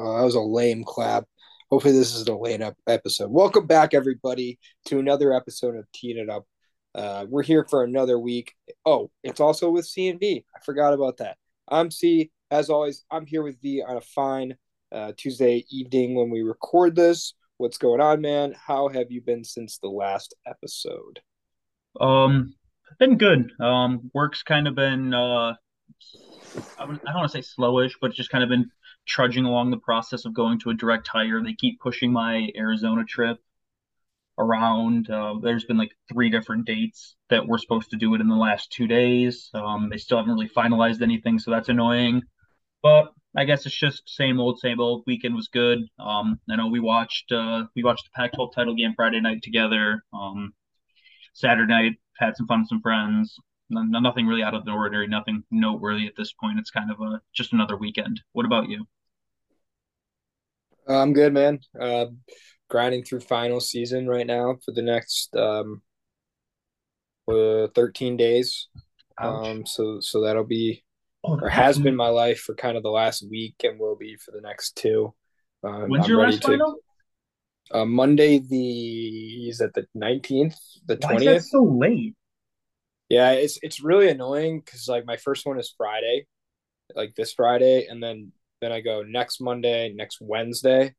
Oh, that was a lame clap. Hopefully, this is a late up episode. Welcome back, everybody, to another episode of Teed It Up. Uh, we're here for another week. Oh, it's also with C and V. I forgot about that. I'm C. As always, I'm here with V on a fine uh, Tuesday evening when we record this. What's going on, man? How have you been since the last episode? Um, been good. Um, work's kind of been uh, I don't want to say slowish, but just kind of been trudging along the process of going to a direct hire. They keep pushing my Arizona trip around. Uh, there's been like three different dates that we're supposed to do it in the last two days. Um, they still haven't really finalized anything, so that's annoying. But I guess it's just same old, same old. Weekend was good. Um, I know we watched uh, we watched the Pac-12 title game Friday night together. Um, Saturday night had some fun with some friends. nothing really out of the ordinary, nothing noteworthy at this point. It's kind of a just another weekend. What about you? Uh, I'm good, man. Uh, grinding through final season right now for the next um, uh, 13 days. Um, so so that'll be oh, or has been my life for kind of the last week and will be for the next two. Uh, When's I'm your last to, final? Uh, Monday the is that the 19th, the 20th. so late? Yeah, it's it's really annoying because like my first one is Friday, like this Friday, and then then I go next Monday, next Wednesday,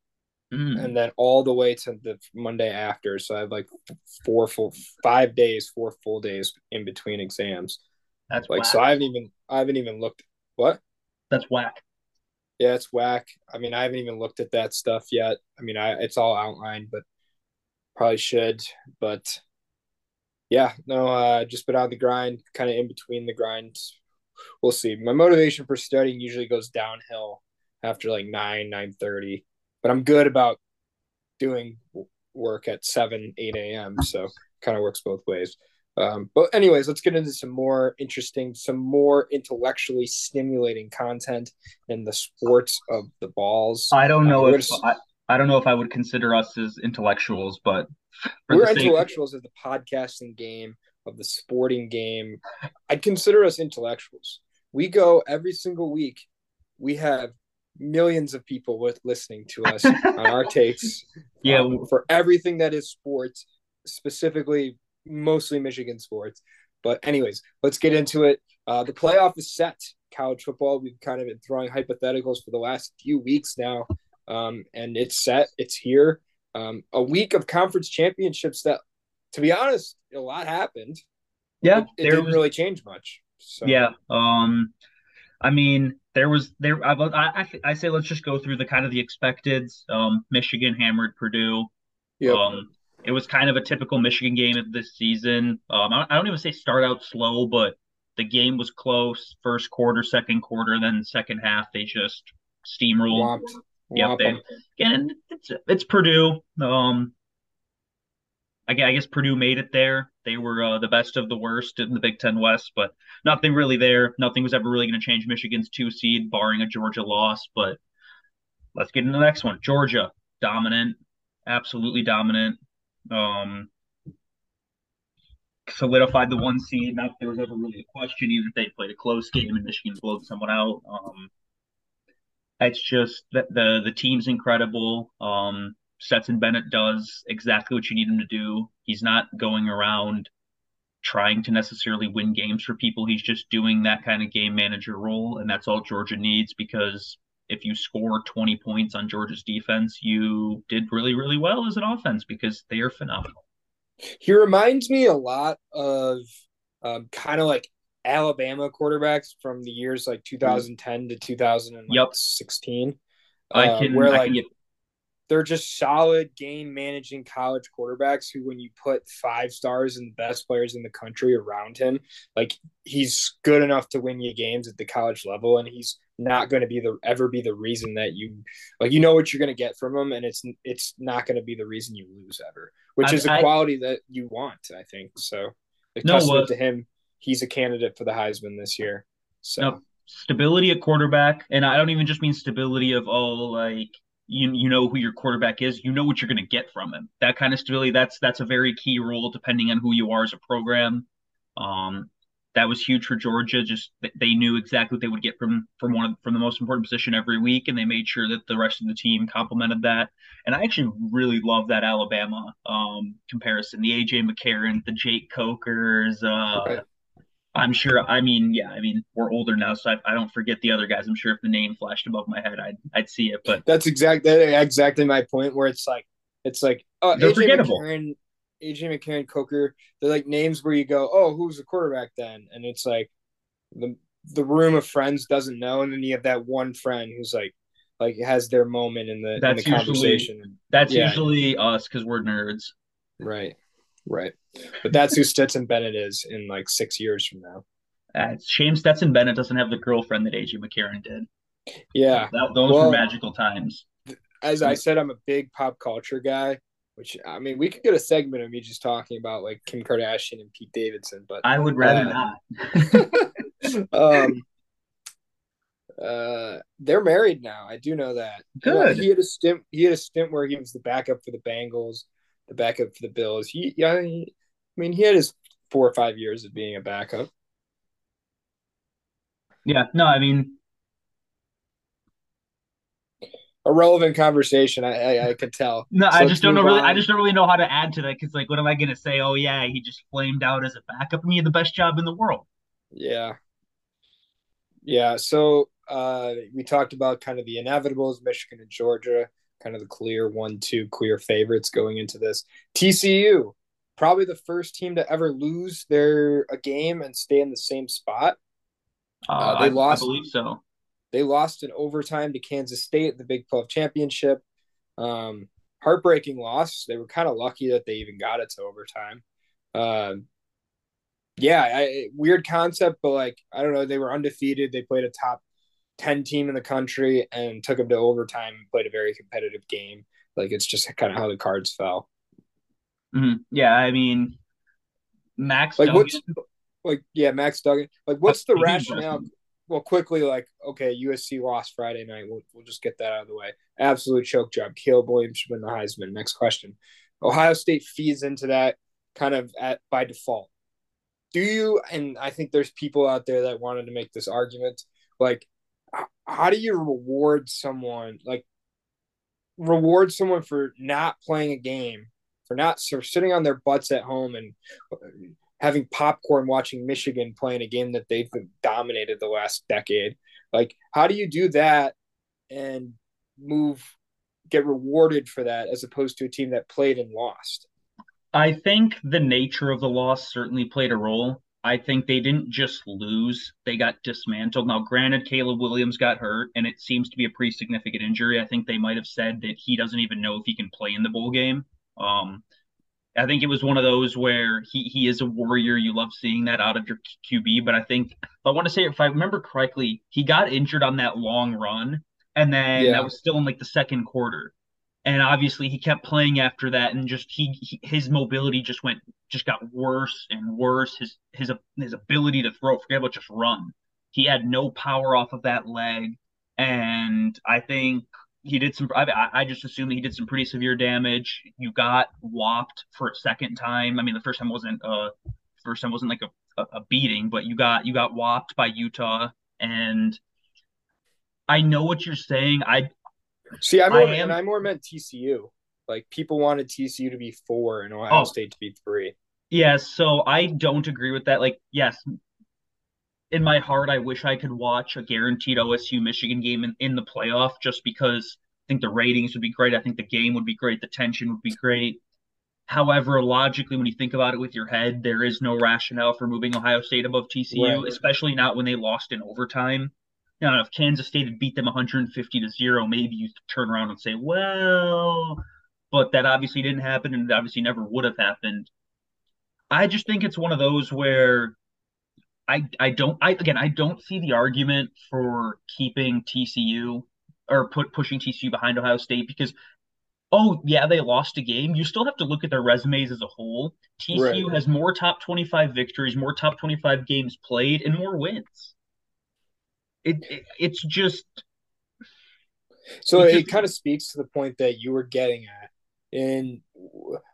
mm. and then all the way to the Monday after. So I have like four full, five days, four full days in between exams. That's like whack. so. I haven't even I haven't even looked. What? That's whack. Yeah, it's whack. I mean, I haven't even looked at that stuff yet. I mean, I it's all outlined, but probably should. But yeah, no, uh, just been on the grind, kind of in between the grinds. We'll see. My motivation for studying usually goes downhill after like nine nine thirty, but I'm good about doing work at seven eight a.m. So kind of works both ways. Um, but anyways, let's get into some more interesting, some more intellectually stimulating content in the sports of the balls. I don't know uh, if I, I, don't know if I would consider us as intellectuals, but we're intellectuals of, of the podcasting game, of the sporting game. I'd consider us intellectuals. We go every single week. We have millions of people with listening to us on our takes. Yeah, um, for everything that is sports, specifically mostly Michigan sports. But anyways, let's get into it. Uh, the playoff is set. College football. We've kind of been throwing hypotheticals for the last few weeks now, um, and it's set. It's here. Um, a week of conference championships. That, to be honest, a lot happened. Yeah, it, it didn't was, really change much. So. Yeah. Um, I mean, there was there. I, I I say let's just go through the kind of the expected. Um, Michigan hammered Purdue. Yep. Um, it was kind of a typical Michigan game of this season. Um, I, I don't even say start out slow, but the game was close. First quarter, second quarter, then second half they just steamrolled. Yep. They, again, it's it's Purdue. Um, I guess Purdue made it there. They were uh, the best of the worst in the Big Ten West, but nothing really there. Nothing was ever really going to change Michigan's two seed, barring a Georgia loss. But let's get into the next one. Georgia, dominant, absolutely dominant. Um, solidified the one seed. Not that there was ever really a question, even if they played a close game and Michigan blowed someone out. Um, it's just that the the team's incredible. Um, Stetson Bennett does exactly what you need him to do. He's not going around trying to necessarily win games for people. He's just doing that kind of game manager role, and that's all Georgia needs because if you score 20 points on Georgia's defense, you did really, really well as an offense because they are phenomenal. He reminds me a lot of um, kind of like Alabama quarterbacks from the years like 2010 to 2016. Yep. Uh, I can, where I like can get they're just solid game managing college quarterbacks who when you put five stars and the best players in the country around him like he's good enough to win you games at the college level and he's not going to be the ever be the reason that you like you know what you're going to get from him and it's it's not going to be the reason you lose ever which I, is a I, quality that you want i think so. No, testament to him he's a candidate for the heisman this year so. No, stability at quarterback and i don't even just mean stability of oh like you you know who your quarterback is, you know what you're going to get from him. That kind of stability that's that's a very key role depending on who you are as a program. Um, that was huge for Georgia. Just they knew exactly what they would get from from one of, from the most important position every week, and they made sure that the rest of the team complemented that. And I actually really love that Alabama um, comparison. The AJ McCarron, the Jake Cokers. Uh, I'm sure. I mean, yeah. I mean, we're older now, so I, I, don't forget the other guys. I'm sure if the name flashed above my head, I'd I'd see it. But that's exactly exactly my point. Where it's like it's like oh, they're AJ forgettable. McCarron, AJ McCarron, Coker. They're like names where you go, oh, who's the quarterback then? And it's like the the room of friends doesn't know, and then you have that one friend who's like like has their moment in the that's in the conversation. That's yeah. usually us because we're nerds. Right. Right. But that's who Stetson Bennett is in like six years from now. Uh, it's shame Stetson Bennett doesn't have the girlfriend that AJ McCarron did. Yeah. That, those well, were magical times. As I said, I'm a big pop culture guy, which I mean, we could get a segment of me just talking about like Kim Kardashian and Pete Davidson, but I would rather uh, not. um, uh, they're married now. I do know that. Good. he had a stint. He had a stint where he was the backup for the Bengals the backup for the Bills. He, yeah, I mean, he had his four or five years of being a backup. Yeah, no, I mean, a relevant conversation. I, I, I could tell. No, so I just don't know really. On. I just don't really know how to add to that because, like, what am I going to say? Oh yeah, he just flamed out as a backup. I mean, he had the best job in the world. Yeah, yeah. So uh, we talked about kind of the inevitables, Michigan and Georgia kind of the clear one, two clear favorites going into this. TCU, probably the first team to ever lose their a game and stay in the same spot. Uh, uh, they I, lost. I believe so. They lost in overtime to Kansas State the Big 12 championship. Um, heartbreaking loss. They were kind of lucky that they even got it to overtime. Um, yeah, I, weird concept, but like I don't know, they were undefeated. They played a top 10 team in the country and took them to overtime and played a very competitive game. Like it's just kind of how the cards fell. Mm-hmm. Yeah, I mean, Max like Duggan. what's like yeah, Max Duggan. Like what's the rationale? Well, quickly, like okay, USC lost Friday night. We'll we'll just get that out of the way. Absolute choke job. Caleb Williams should win the Heisman. Next question. Ohio State feeds into that kind of at by default. Do you? And I think there's people out there that wanted to make this argument. Like how do you reward someone like reward someone for not playing a game for not for sitting on their butts at home and uh, having popcorn watching Michigan playing a game that they've dominated the last decade like how do you do that and move get rewarded for that as opposed to a team that played and lost I think the nature of the loss certainly played a role. I think they didn't just lose, they got dismantled. Now, granted, Caleb Williams got hurt, and it seems to be a pretty significant injury. I think they might have said that he doesn't even know if he can play in the bowl game. Um, I think it was one of those where he he is a warrior. You love seeing that out of your QB, but I think I want to say if I remember correctly, he got injured on that long run, and then yeah. that was still in like the second quarter and obviously he kept playing after that and just he, he, his mobility just went just got worse and worse. His his his ability to throw forget about just run. He had no power off of that leg and i think he did some I, I just assume that he did some pretty severe damage. You got whopped for a second time. I mean the first time wasn't uh first time wasn't like a, a beating but you got you got whopped by utah and I know what you're saying. I See, I more I am, I more meant TCU. Like people wanted TCU to be four and Ohio oh, State to be three. Yeah, so I don't agree with that. Like, yes, in my heart, I wish I could watch a guaranteed OSU Michigan game in, in the playoff just because I think the ratings would be great. I think the game would be great. The tension would be great. However, logically, when you think about it with your head, there is no rationale for moving Ohio State above TCU, right. especially not when they lost in overtime. Now, if Kansas State had beat them 150 to zero, maybe you turn around and say, well, but that obviously didn't happen and it obviously never would have happened. I just think it's one of those where I I don't I again I don't see the argument for keeping TCU or put pushing TCU behind Ohio State because oh yeah they lost a game you still have to look at their resumes as a whole TCU right. has more top 25 victories more top 25 games played and more wins it, it it's just so it kind of speaks to the point that you were getting at in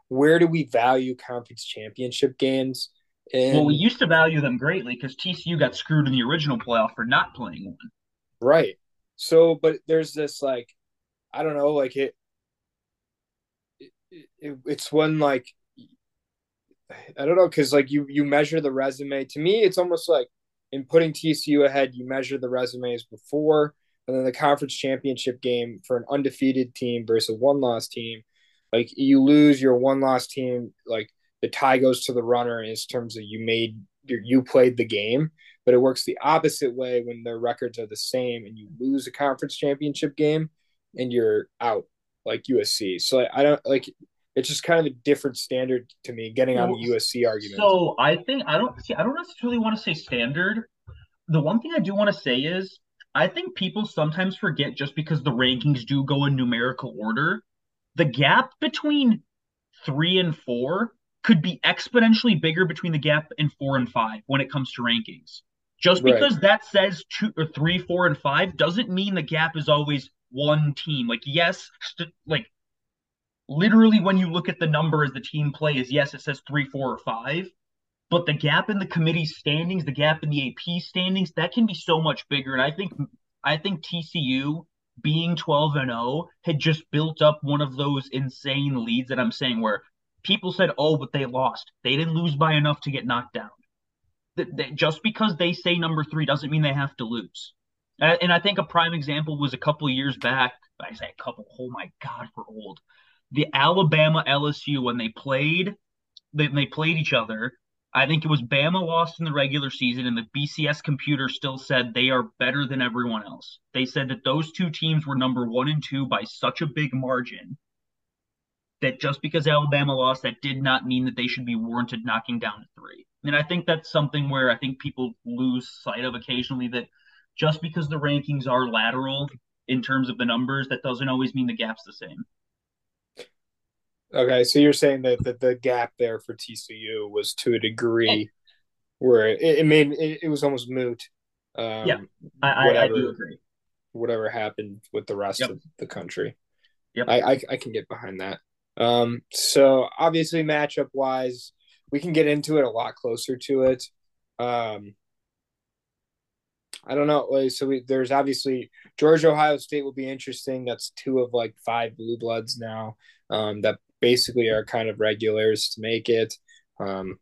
where do we value conference championship games And Well, we used to value them greatly because TCU got screwed in the original playoff for not playing one. right. So, but there's this like, I don't know, like it, it, it it's when like I don't know because like you you measure the resume. To me, it's almost like in putting TCU ahead, you measure the resumes before, and then the conference championship game for an undefeated team versus a one loss team. Like you lose your one loss team, like the tie goes to the runner in terms of you made you played the game. But it works the opposite way when their records are the same and you lose a conference championship game and you're out like USC. So I don't like it's just kind of a different standard to me getting on the USC argument. So I think I don't see I don't necessarily want to say standard. The one thing I do want to say is I think people sometimes forget just because the rankings do go in numerical order, the gap between three and four could be exponentially bigger between the gap in four and five when it comes to rankings. Just because right. that says two or three, four, and five doesn't mean the gap is always one team. Like, yes, st- like literally when you look at the number as the team plays, yes, it says three, four, or five. But the gap in the committee standings, the gap in the AP standings, that can be so much bigger. And I think I think TCU being 12 and 0 had just built up one of those insane leads that I'm saying where people said, "Oh, but they lost. They didn't lose by enough to get knocked down." just because they say number three doesn't mean they have to lose. And I think a prime example was a couple years back. I say a couple. Oh my God, we're old. The Alabama LSU when they played, they, they played each other. I think it was Bama lost in the regular season, and the BCS computer still said they are better than everyone else. They said that those two teams were number one and two by such a big margin that just because Alabama lost, that did not mean that they should be warranted knocking down three. And I think that's something where I think people lose sight of occasionally that just because the rankings are lateral in terms of the numbers, that doesn't always mean the gap's the same. Okay, so you're saying that, that the gap there for TCU was to a degree where it, it made it, it, was almost moot. Um, yeah, I, whatever, I, do agree. Whatever happened with the rest yep. of the country, yep. I, I I can get behind that. Um, so obviously matchup wise, we can get into it a lot closer to it. Um, I don't know. So we, there's obviously Georgia, Ohio State will be interesting. That's two of like five blue bloods now um, that basically are kind of regulars to make it. Um,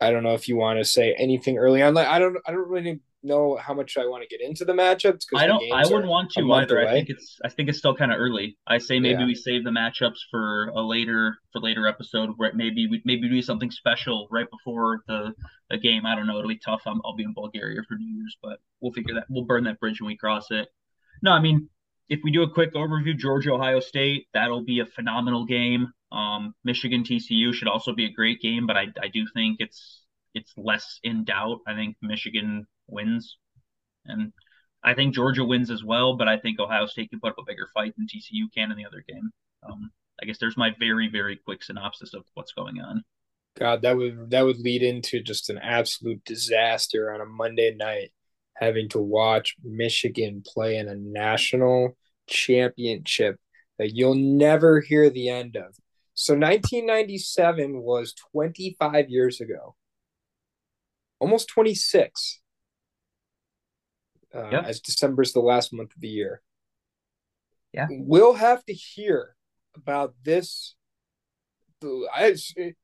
I don't know if you want to say anything early on. Like I don't, I don't really know how much I want to get into the matchups. I don't. I wouldn't want to either. Away. I think it's. I think it's still kind of early. I say maybe yeah. we save the matchups for a later for later episode where maybe we maybe do something special right before the the game. I don't know. It'll be tough. i will be in Bulgaria for New Year's, but we'll figure that. We'll burn that bridge when we cross it. No, I mean if we do a quick overview, Georgia Ohio State, that'll be a phenomenal game. Um, Michigan TCU should also be a great game, but I I do think it's it's less in doubt. I think Michigan wins, and I think Georgia wins as well. But I think Ohio State can put up a bigger fight than TCU can in the other game. Um, I guess there's my very very quick synopsis of what's going on. God, that would that would lead into just an absolute disaster on a Monday night, having to watch Michigan play in a national championship that you'll never hear the end of. So 1997 was 25 years ago, almost 26 uh, as December is the last month of the year. Yeah, we'll have to hear about this. I,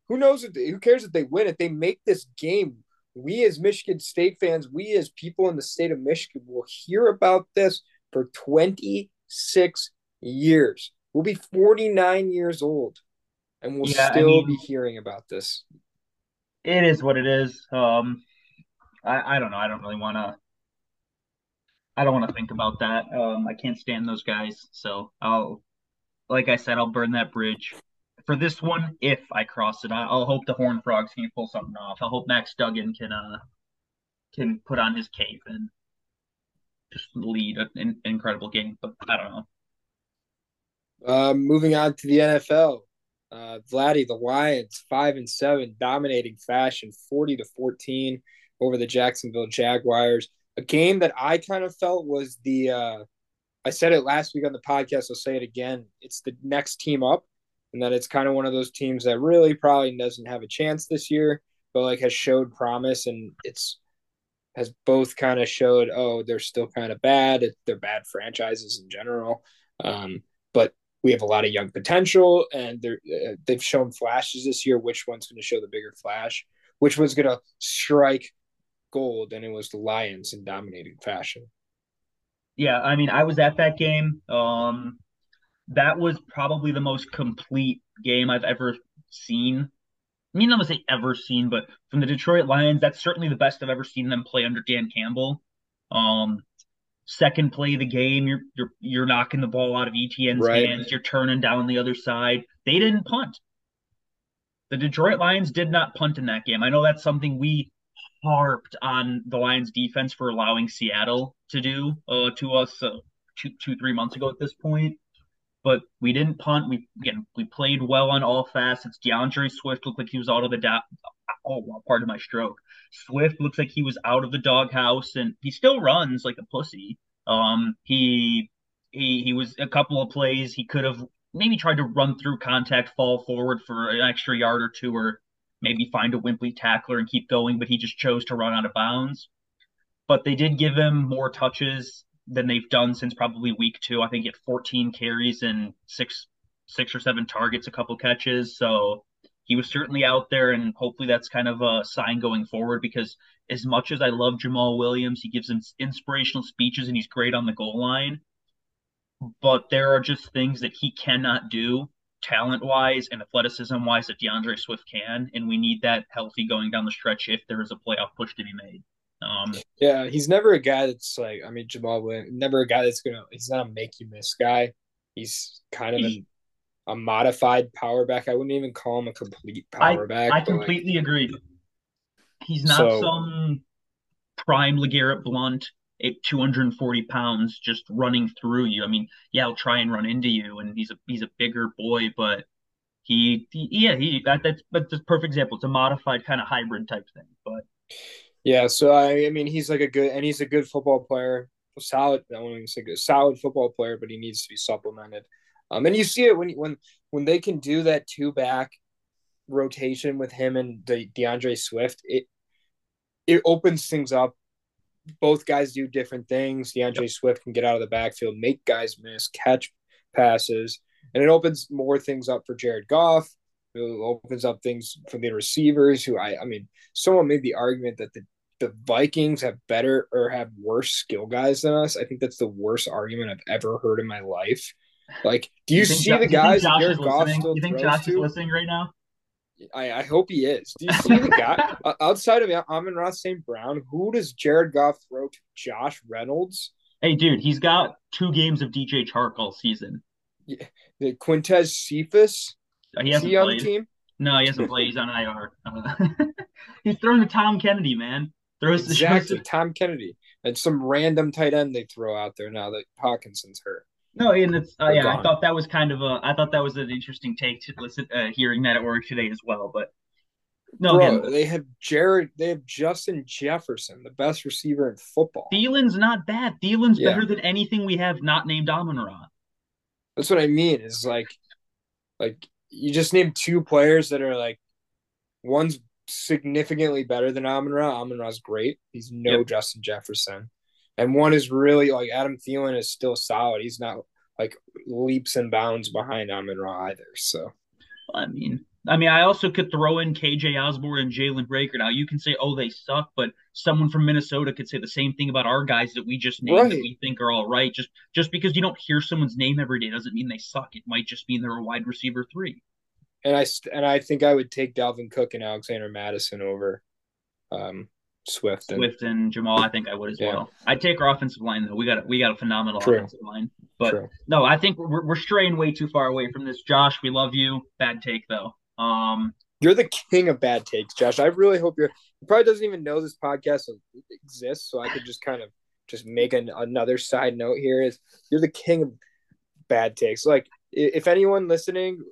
who knows? If they, who cares if they win? If they make this game, we as Michigan State fans, we as people in the state of Michigan, will hear about this for 26 years. We'll be 49 years old, and we'll yeah, still I mean, be hearing about this. It is what it is. Um, I, I don't know. I don't really want to I don't want to think about that. Um, I can't stand those guys. So I'll, like I said, I'll burn that bridge. For this one, if I cross it, I'll hope the Horn Frogs can pull something off. I hope Max Duggan can uh can put on his cape and just lead an incredible game. But I don't know. Uh, moving on to the NFL, uh, Vladi, the Lions, five and seven, dominating fashion, forty to fourteen over the Jacksonville Jaguars a game that I kind of felt was the uh, I said it last week on the podcast. I'll say it again. It's the next team up, and that it's kind of one of those teams that really probably doesn't have a chance this year. but like has showed promise, and it's has both kind of showed oh they're still kind of bad. They're bad franchises in general, um, but we have a lot of young potential, and they're uh, they've shown flashes this year. Which one's going to show the bigger flash? Which one's going to strike gold? And it was the Lions in dominating fashion. Yeah, I mean, I was at that game. Um, that was probably the most complete game I've ever seen. I mean, I'm gonna say ever seen, but from the Detroit Lions, that's certainly the best I've ever seen them play under Dan Campbell. Um, second play of the game, you're you're you're knocking the ball out of Etienne's right. hands, you're turning down the other side. They didn't punt. The Detroit Lions did not punt in that game. I know that's something we harped on the Lions defense for allowing Seattle to do uh, to us uh, two two three months ago at this point but we didn't punt. We again we played well on all facets. D'Andre Swift looked like he was out of the da- oh pardon my stroke. Swift looks like he was out of the doghouse, and he still runs like a pussy. Um, he he he was a couple of plays he could have maybe tried to run through contact, fall forward for an extra yard or two, or maybe find a wimpy tackler and keep going, but he just chose to run out of bounds. But they did give him more touches than they've done since probably week two. I think at 14 carries and six six or seven targets, a couple catches. So he was certainly out there, and hopefully that's kind of a sign going forward. Because as much as I love Jamaal Williams, he gives inspirational speeches and he's great on the goal line. But there are just things that he cannot do talent wise and athleticism wise that D'Andre Swift can, and we need that healthy going down the stretch if there is a playoff push to be made. Um, yeah, he's never a guy that's like, I mean, Jamaal Williams, never a guy that's gonna. He's not a make you miss guy. He's kind of he, a, a, modified power back. I wouldn't even call him a complete power I, back. I completely like, agree. He's not so, some prime LeGarrette Blount at 240 pounds just running through you. I mean, yeah, he'll try and run into you, and he's a he's a bigger boy, but he, he yeah, he that, that's that's a perfect example. It's a modified kind of hybrid type thing, but yeah, so I, I mean, he's like a good, and he's a good football player, solid. I even say good, solid football player, but he needs to be supplemented. Um, and you see it when when when they can do that two back rotation with him and De- D'Andre Swift, it it opens things up. Both guys do different things. D'Andre Swift can get out of the backfield, make guys miss, catch passes, and it opens more things up for Jared Goff it opens up things for the receivers who I I mean someone made the argument that the the Vikings have better or have worse skill guys than us. I think that's the worst argument I've ever heard in my life. Like, do you, you see the guys Josh is listening? You think Josh to? is listening right now? I, I hope he is. Do you see the guy outside of Amon-Ra St. Brown? Who does Jared Goff throw to? Josh Reynolds? Hey, dude, he's got two games of DJ Chark all season. Yeah, the Quintez Cephus. He hasn't he on played. the team? No, he hasn't played. He's on IR. Uh, he's throwing to Tom Kennedy, man. Throws exactly to Tom Kennedy and some random tight end they throw out there now that Hockenson's hurt. No, and it's uh, yeah. Gone. I thought that was kind of a. I thought that was an interesting take to listen, uh, hearing that at work today as well. But no, Bro, again, they have Jared. They have Justin Jefferson, the best receiver in football. Thielen's not bad. Thielen's yeah. better than anything we have not named Amon Ra. That's what I mean. Is like, like you just named two players that are like one's significantly better than Amon Ra. Amon Ra's great. He's no yep. Justin Jefferson. And one is really like Adam Thielen is still solid. He's not like leaps and bounds behind Amon Ra either. So I mean I mean, I also could throw in KJ Osborn and Jalen Reagor. Now you can say, "Oh, they suck," but someone from Minnesota could say the same thing about our guys that we just named right. that we think are all right. Just just because you don't hear someone's name every day doesn't mean they suck. It might just mean they're a wide receiver three. And I and I think I would take Dalvin Cook and Alexander Mattison over um, Swift and Swift and Jamaal. I think I would as yeah. well. I'd take our offensive line though. We got we got a phenomenal True. offensive line. But True. no, I think we're we're straying way too far away from this. Josh, we love you. Bad take though. Um, you're the king of bad takes, Josh. I really hope you're. He probably doesn't even know this podcast exists, so I could just kind of just make an, another side note here. Is you're the king of bad takes. Like, if anyone listening,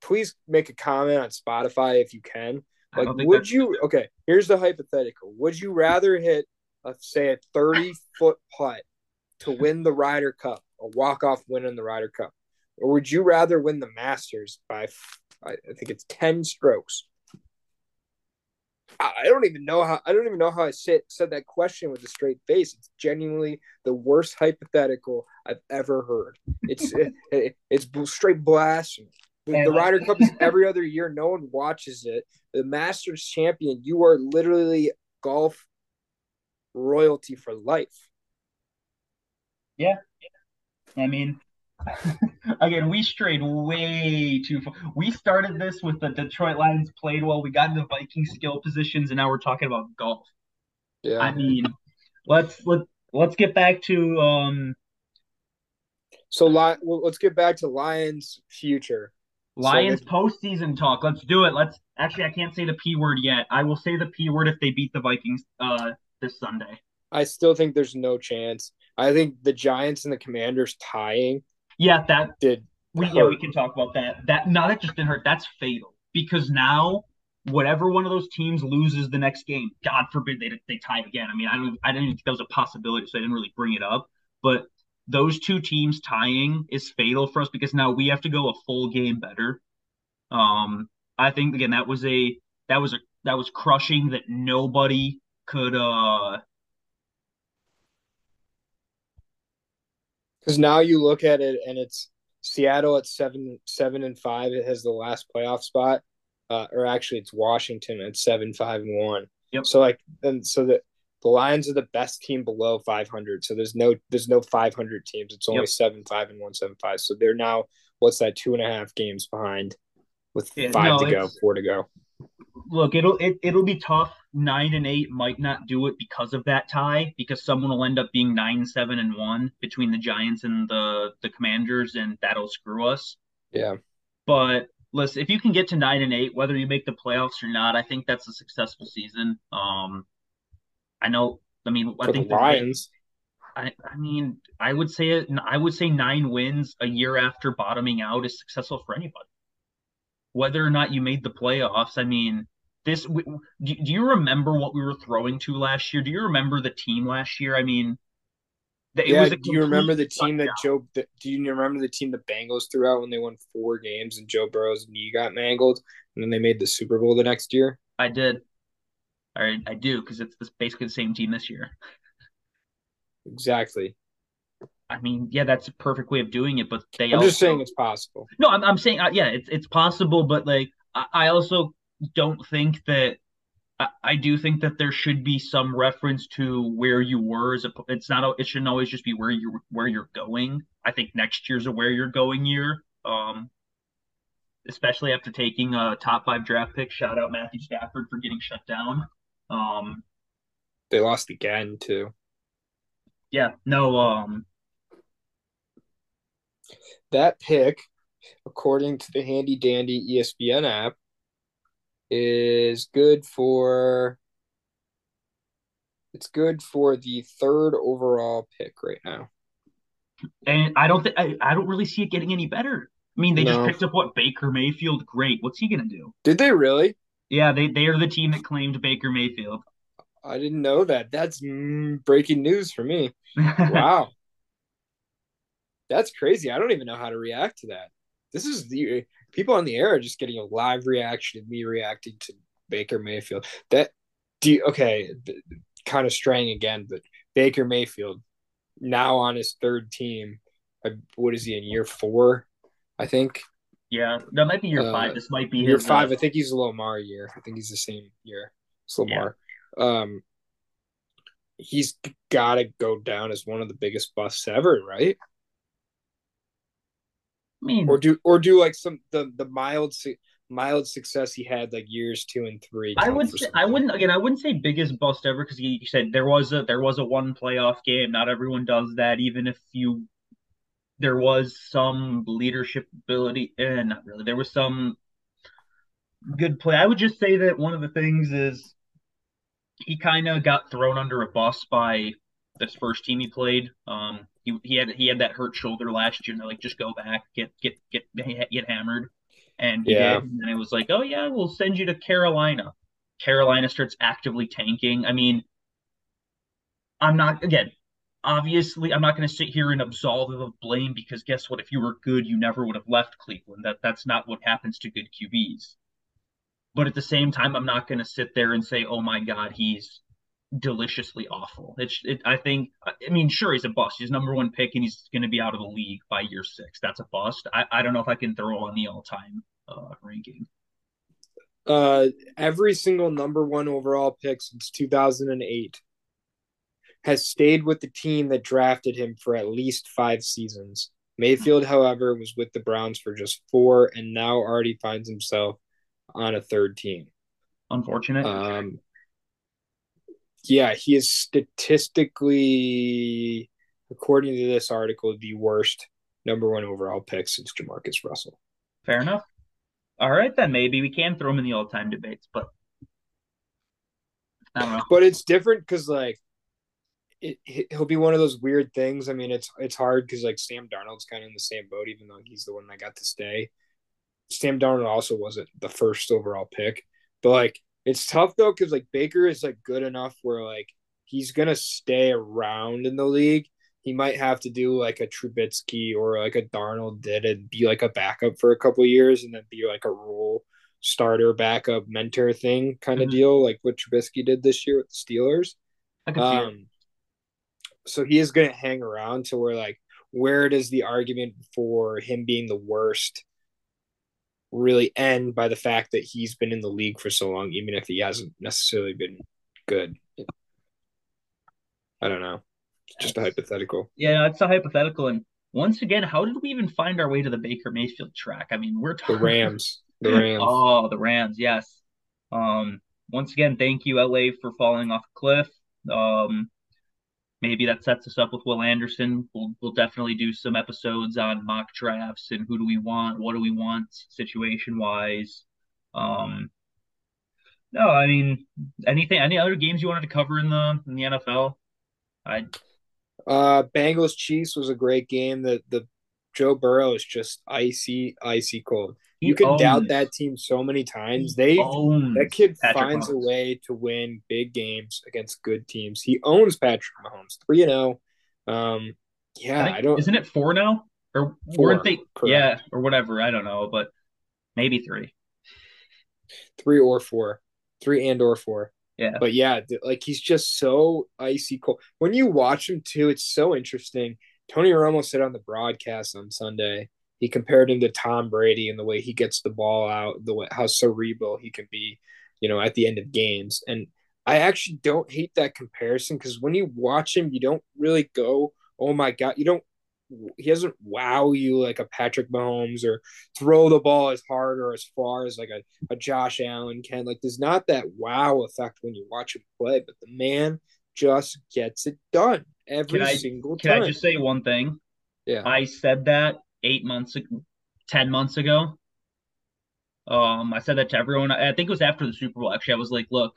please make a comment on Spotify if you can. Like, would you? Okay, here's the hypothetical. Would you rather hit, let's say, a 30 foot putt to win the Ryder Cup, a walk off win in the Ryder Cup, or would you rather win the Masters by I, think it's 10 strokes. I don't even know how I don't even know how I said said that question with a straight face. It's genuinely the worst hypothetical I've ever heard. It's it, it's straight blasphemy. The, the Ryder Cup is every other year. No one watches it. The Masters champion, you are literally golf royalty for life. Yeah. I mean, again, we strayed way too far. We started this with the Detroit Lions played well. We got into Viking skill positions, and now we're talking about golf. Yeah. I mean, let's let let's get back to um. So, let's get back to Lions' future. Lions so postseason talk. Let's do it. Let's actually, I can't say the p word yet. I will say the p word if they beat the Vikings uh this Sunday. I still think there's no chance. I think the Giants and the Commanders tying yeah, that did. We hurt. yeah, we can talk about that. That not that just didn't hurt. That's fatal because now whatever one of those teams loses the next game, God forbid they they tie again. I mean, I don't I didn't think that was a possibility, so I didn't really bring it up. But those two teams tying is fatal for us because now we have to go a full game better. Um, I think again that was a that was a that was crushing that nobody could uh because now you look at it and it's Seattle at seven seven and five. It has the last playoff spot, uh, or actually it's Washington at seven five and one. Yep. So like and so that the Lions are the best team below 500. So there's no there's no 500 teams. It's only yep. seven five and one seven five. So they're now what's that two and a half games behind with yeah, five no, to go, four to go look, it'll it, it'll be tough. Nine and eight might not do it because of that tie, because someone will end up being nine, seven, and one between the Giants and the the Commanders, and that'll screw us. Yeah. But listen, if you can get to nine and eight, whether you make the playoffs or not, I think that's a successful season. Um, I know. I mean, I think the Lions. I, I mean, I would say it. I would say nine wins a year after bottoming out is successful for anybody whether or not you made the playoffs. I mean, this do, do you remember what we were throwing to last year? Do you remember the team last year? I mean, it yeah, do you remember the team that Joe? The, do you remember the team the Bengals threw out when they won four games and Joe Burrow's knee got mangled, and then they made the Super Bowl the next year? I did. I I do because it's basically the same team this year. Exactly. I mean, yeah, that's a perfect way of doing it, but they. I'm also, just saying it's possible. No, I'm, I'm saying, uh, yeah, it's it's possible, but like, I, I also don't think that. I, I, do think that there should be some reference to where you were. As a, it's not. It shouldn't always just be where you where you're going. I think next year's a where you're going year. Um, especially after taking a top five draft pick. Shout out Matthew Stafford for getting shut down. Um, they lost again too. Yeah. No. Um that pick, according to the handy dandy ESPN app, is good for it's good for the third overall pick right now. And I don't think I, I don't really see it getting any better. I mean, they no. just picked up what Baker Mayfield. Great. What's he gonna do? Did they really? Yeah, they they are the team that claimed Baker Mayfield. I didn't know that. That's mm, breaking news for me. Wow. That's crazy. I don't even know how to react to that. This is the people on the air are just getting a live reaction of me reacting to Baker Mayfield. That do you, okay, kind of straying again, but Baker Mayfield now on his third team. Uh, what is he in year four? I think. Yeah, that might be year uh, five. This might be year five. Uh, I think he's a Lamar year. I think he's the same year. It's Lamar. Yeah. Um, he's got to go down as one of the biggest busts ever, right? I mean, or do or do like some the the mild mild success he had like years two and three. I would say, I wouldn't again I wouldn't say biggest bust ever because he said there was a there was a one playoff game. Not everyone does that. Even if you there was some leadership ability, and eh, not really. There was some good play. I would just say that one of the things is he kind of got thrown under a bus by this first team he played. Um, he, he had he had that hurt shoulder last year, and they're like, just go back, get get get get hammered, and yeah, did, and it was like, oh yeah, we'll send you to Carolina. Carolina starts actively tanking. I mean, I'm not again. Obviously, I'm not going to sit here and absolve him of blame because guess what? If you were good, you never would have left Cleveland. That that's not what happens to good QBs. but at the same time, I'm not going to sit there and say, "Oh my God, he's deliciously awful." It's, it, I think, I mean, sure, he's a bust. He's number one pick, and he's going to be out of the league by year six. That's a bust. I, I don't know if I can throw on the all-time uh, ranking. Uh, every single number one overall pick since 2008 has stayed with the team that drafted him for at least five seasons. Mayfield, however, was with the Browns for just four and now already finds himself on a third team. Unfortunate. Um, yeah, he is statistically, according to this article, the worst number one overall pick since Jamarcus Russell. Fair enough. All right, then maybe we can throw him in the all-time debates, but I don't know. But it's different because like it, he'll be one of those weird things. I mean, it's it's hard because like Sam Darnold's kind of in the same boat, even though he's the one that got to stay. Sam Darnold also wasn't the first overall pick, but like it's tough though because like Baker is like good enough where like he's gonna stay around in the league. He might have to do like a Trubisky or like a Darnold did and be like a backup for a couple years and then be like a role starter backup mentor thing kind of mm-hmm. deal, like what Trubisky did this year with the Steelers. I can um, so he is going to hang around to where like where does the argument for him being the worst really end by the fact that he's been in the league for so long, even if he hasn't necessarily been good. I don't know. It's just a hypothetical. Yeah, it's a hypothetical. And once again, how did we even find our way to the Baker Mayfield track? I mean, we're talking the Rams. The Rams. oh, the Rams. Yes. Um. Once again, thank you, LA, for falling off a cliff. Um maybe that sets us up with Will Anderson. We'll we'll definitely do some episodes on mock drafts and who do we want, what do we want situation wise. Um, no, I mean anything. Any other games you wanted to cover in the in the NFL? I. Uh, Bengals Chiefs was a great game. The the Joe Burrow is just icy, icy cold. You can doubt that team so many times. They that kid Patrick finds Mahomes. a way to win big games against good teams. He owns Patrick Mahomes, three and zero. Oh. Um, yeah, I, I, don't. Isn't it four now? Or four, weren't they? Correct. Yeah, or whatever. I don't know, but maybe three. Three or four, three and or four. Yeah. But yeah, like he's just so icy cold. When you watch him too, it's so interesting. Tony Romo said on the broadcast on Sunday he compared him to Tom Brady and the way he gets the ball out, the way how cerebral he can be, you know, at the end of games. And I actually don't hate that comparison because when you watch him, you don't really go, "Oh my god!" You don't. He doesn't wow you like a Patrick Mahomes or throw the ball as hard or as far as like a, a Josh Allen can. Like, there's not that wow effect when you watch him play, but the man just gets it done every I, single can time. Can I just say one thing? Yeah. I said that eight months, ten months ago. Um, I said that to everyone. I think it was after the Super Bowl. Actually, I was like, "Look,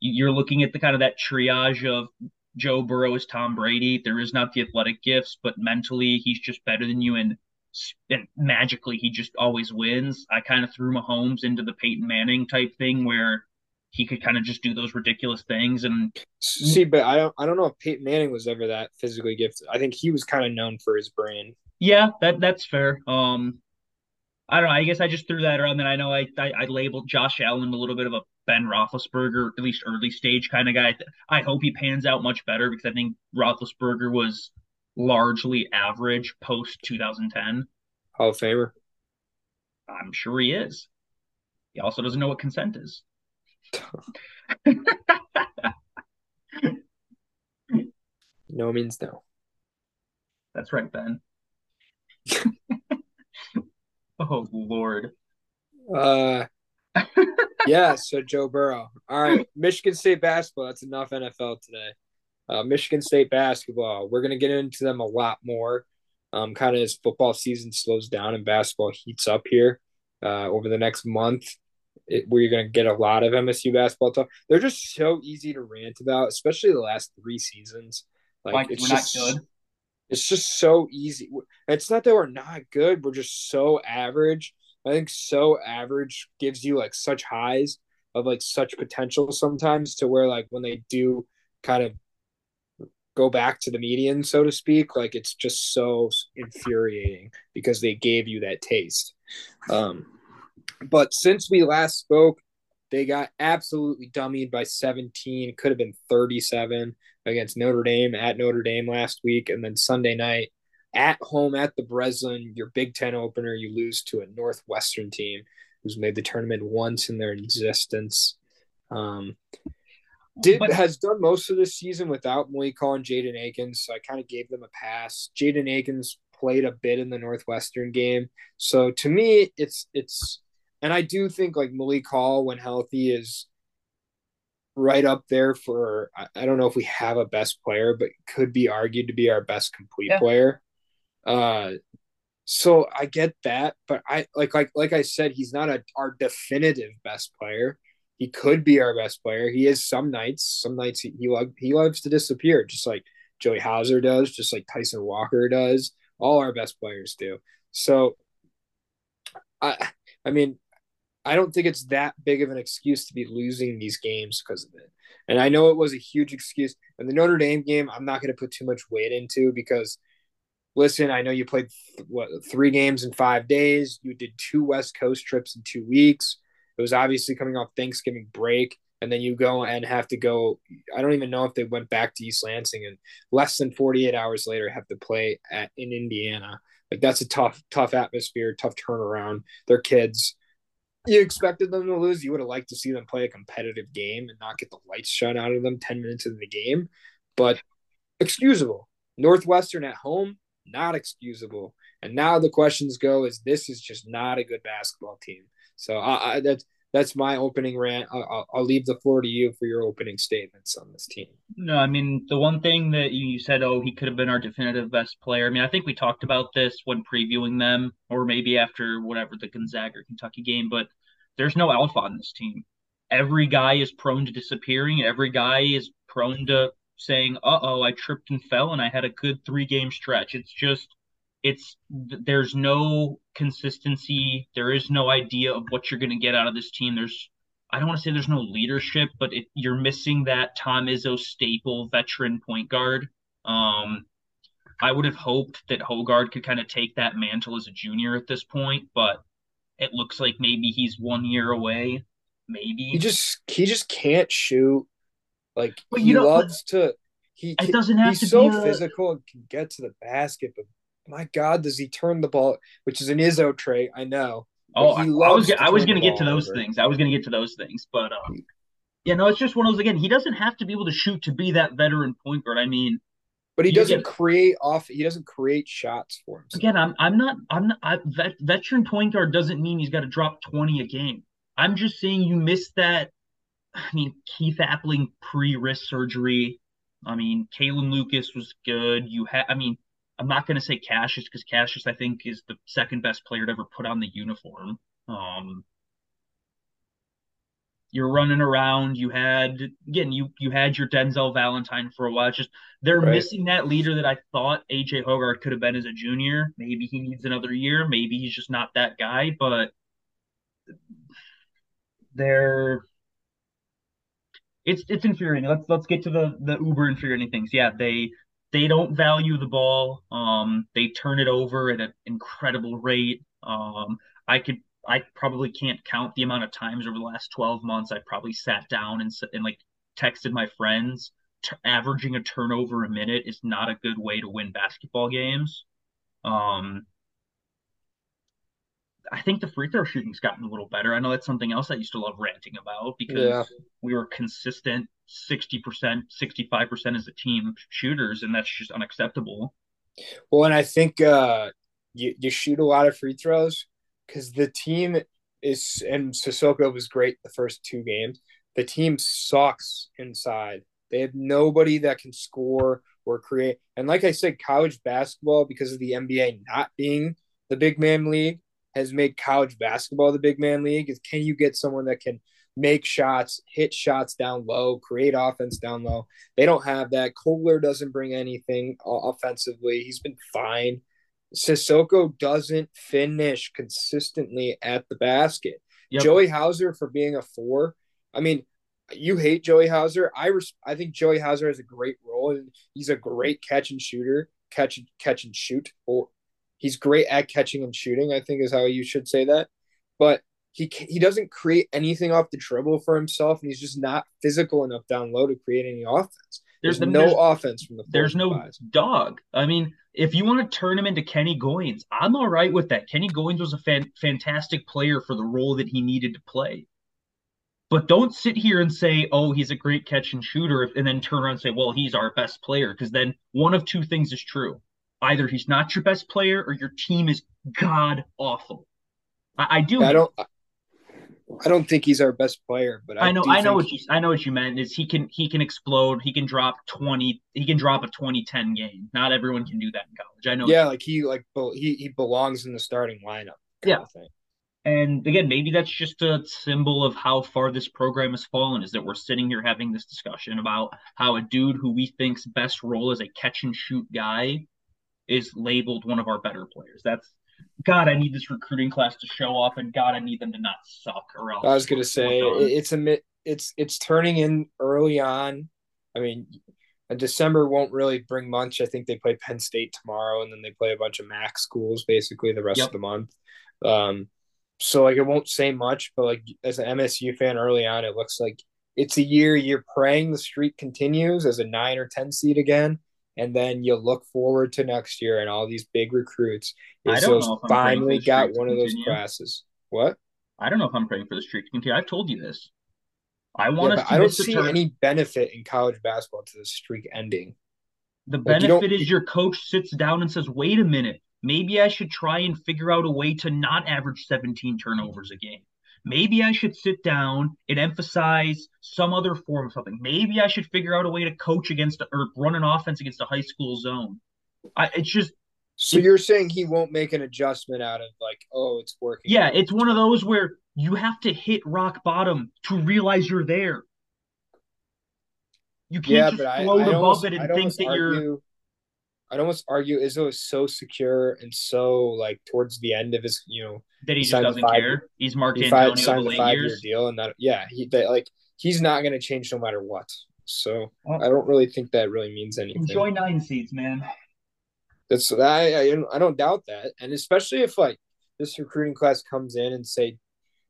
you're looking at the kind of that triage of Joe Burrow is Tom Brady. There is not the athletic gifts, but mentally he's just better than you, and and magically he just always wins. I kind of threw Mahomes into the Peyton Manning type thing where he could kind of just do those ridiculous things and see. But I don't I don't know if Peyton Manning was ever that physically gifted. I think he was kind of known for his brain. Yeah, that that's fair. Um, I don't know. I guess I just threw that around. Then I know I, I, I labeled Josh Allen a little bit of a Ben Roethlisberger, at least early stage kind of guy. I hope he pans out much better because I think Roethlisberger was largely average post 2010. Hall of Famer. I'm sure he is. He also doesn't know what consent is. no means no. That's right, Ben. oh Lord. Uh yeah, so Joe Burrow. All right, Michigan State basketball. That's enough NFL today. Uh, Michigan State basketball. We're gonna get into them a lot more. Um, kind of as football season slows down and basketball heats up here uh, over the next month. It, we're gonna get a lot of MSU basketball talk. They're just so easy to rant about, especially the last three seasons. Like, like it's just, not good. It's just so easy. It's not that we're not good. We're just so average. I think so average gives you like such highs of like such potential sometimes to where like when they do kind of go back to the median, so to speak, like it's just so infuriating because they gave you that taste. Um, but since we last spoke, They got absolutely dummied by 17. Could have been 37 against Notre Dame at Notre Dame last week. And then Sunday night at home at the Breslin, your Big Ten opener, you lose to a Northwestern team who's made the tournament once in their existence. Um, did but, has done most of the season without Malik Hall and Jaden Akins, so I kind of gave them a pass. Jaden Akins played a bit in the Northwestern game, so to me, it's it's, and I do think like Malik Hall when healthy is right up there for I don't know if we have a best player, but could be argued to be our best complete yeah. player. Uh, so I get that, but I like like like I said, he's not a our definitive best player. He could be our best player. He is some nights. Some nights he he, love, he loves to disappear, just like Joey Hauser does, just like Tyson Walker does. All our best players do. So, I I mean, I don't think it's that big of an excuse to be losing these games because of it. And I know it was a huge excuse. And the Notre Dame game, I'm not going to put too much weight into because, listen, I know you played th- what three games in five days. You did two West Coast trips in two weeks. It was obviously coming off Thanksgiving break, and then you go and have to go. I don't even know if they went back to East Lansing, and less than 48 hours later have to play at in Indiana. Like that's a tough, tough atmosphere, tough turnaround. They're kids you expected them to lose. You would have liked to see them play a competitive game and not get the lights shut out of them 10 minutes into the game, but excusable. Northwestern at home, not excusable. And now the questions go is this is just not a good basketball team. So I, I that's that's my opening rant. I'll, I'll, leave the floor to you for your opening statements on this team. No, I mean the one thing that you said, oh, he could have been our definitive best player. I mean, I think we talked about this when previewing them, or maybe after whatever the Gonzaga or Kentucky game. But there's no alpha on this team. Every guy is prone to disappearing. Every guy is prone to saying, "Uh oh, I tripped and fell, and I had a good three game stretch." It's just it's there's no consistency. There is no idea of what you're going to get out of this team. There's I don't want to say there's no leadership, but it, you're missing that Tom Izzo staple veteran point guard. Um, I would have hoped that Hoggard could kind of take that mantle as a junior at this point, but it looks like maybe he's one year away. Maybe he just he just can't shoot. Like but he loves to. He it doesn't have he's to so be a... physical and can get to the basket, but my God, does he turn the ball? Which is an Izzo trait, I know. Oh, I was I was going to get to those over. things. I was going to get to those things, but um, yeah, no, it's just one of those. Again, he doesn't have to be able to shoot to be that veteran point guard. I mean, but he doesn't get, create off. He doesn't create shots for himself. Again, I'm I'm not I'm not I, vet, veteran point guard doesn't mean he's got to drop twenty a game. I'm just saying you missed that. I mean, Keith Appling pre wrist surgery. I mean, Kalin Lucas was good. You had. I mean, I'm not going to say Cassius because Cassius, I think, is the second best player to ever put on the uniform. Um, you're running around. You had again, you you had your Denzel Valentine for a while. It's just they're right. missing that leader that I thought AJ Hoggard could have been as a junior. Maybe he needs another year. Maybe he's just not that guy. But they're it's it's infuriating. Let's let's get to the the uber infuriating things. Yeah, they they don't value the ball. Um, they turn it over at an incredible rate. Um, I could, I probably can't count the amount of times over the last 12 months I probably sat down and, and like texted my friends. T- averaging a turnover a minute is not a good way to win basketball games. Um, I think the free throw shooting's gotten a little better. I know that's something else I used to love ranting about because yeah. we were consistent 60%, 65% as a team shooters, and that's just unacceptable. Well, and I think uh, you, you shoot a lot of free throws because the team is, and Sissoko was great the first two games. The team sucks inside. They have nobody that can score or create. And like I said, college basketball, because of the NBA not being the big man league, has made college basketball the big man league is can you get someone that can make shots, hit shots down low, create offense down low. They don't have that. Kohler doesn't bring anything offensively. He's been fine. Sissoko doesn't finish consistently at the basket. Yep. Joey Hauser for being a four. I mean, you hate Joey Hauser. I res- I think Joey Hauser has a great role and he's a great catch and shooter, catch catch and shoot or he's great at catching and shooting, I think is how you should say that. But he he doesn't create anything off the dribble for himself, and he's just not physical enough down low to create any offense. There's, there's no there's, offense from the. There's no fives. dog. I mean, if you want to turn him into Kenny Goins, I'm all right with that. Kenny Goins was a fan, fantastic player for the role that he needed to play. But don't sit here and say, "Oh, he's a great catch and shooter," and then turn around and say, "Well, he's our best player," because then one of two things is true: either he's not your best player, or your team is god awful. I, I do. I don't. I don't think he's our best player, but I, I know I know what you I know what you meant is he can he can explode, he can drop 20 he can drop a 2010 game. Not everyone can do that in college. I know. Yeah, like he like he he belongs in the starting lineup. Yeah. And again, maybe that's just a symbol of how far this program has fallen is that we're sitting here having this discussion about how a dude who we think's best role is a catch and shoot guy is labeled one of our better players. That's God, I need this recruiting class to show up, and God, I need them to not suck, or else. I was gonna say it's a it's it's turning in early on. I mean, December won't really bring much. I think they play Penn State tomorrow, and then they play a bunch of MAC schools basically the rest yep. of the month. Um, so like it won't say much, but like as an MSU fan early on, it looks like it's a year you're praying the streak continues as a nine or ten seed again, and then you look forward to next year and all these big recruits. I don't know finally got one of those classes. What? I don't know if I'm praying for the streak to continue. I've told you this. I want yeah, I don't see any benefit in college basketball to the streak ending. The like benefit is your coach sits down and says, "Wait a minute, maybe I should try and figure out a way to not average 17 turnovers a game." Maybe I should sit down and emphasize some other form of something. Maybe I should figure out a way to coach against or run an offense against a high school zone. I, it's just. So you're saying he won't make an adjustment out of like, oh, it's working. Yeah, it's one of those where you have to hit rock bottom to realize you're there. You can't yeah, just float I, I above almost, it and think that argue, you're. I'd almost argue Izzo is so secure and so like towards the end of his, you know, that he, just doesn't five, care. He's marked he Antonio signed a five year deal, and that yeah, he that, like he's not going to change no matter what. So well, I don't really think that really means anything. Enjoy nine seats, man. That's I, I I don't doubt that, and especially if like this recruiting class comes in and say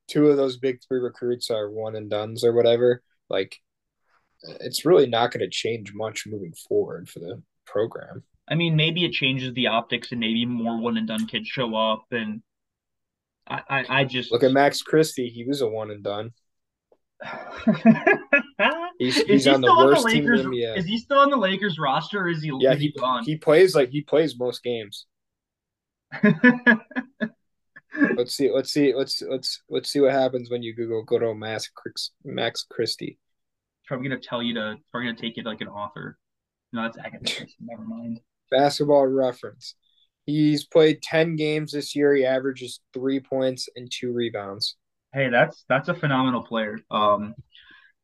two of those big three recruits are one and duns or whatever, like it's really not going to change much moving forward for the program. I mean, maybe it changes the optics and maybe more one and done kids show up and I, I, I just look at Max Christie. He was a one and done. he's he's he on the worst the team in the uh, Is he still on the Lakers roster? Or is he? Yeah, he gone? he plays like he plays most games. let's see. Let's see. Let's let's let's see what happens when you Google go to Max Max Christie. Probably gonna tell you to. Probably gonna take it like an author. No, that's academic. Never mind. Basketball reference. He's played 10 games this year. He averages three points and two rebounds. Hey, that's that's a phenomenal player. Um,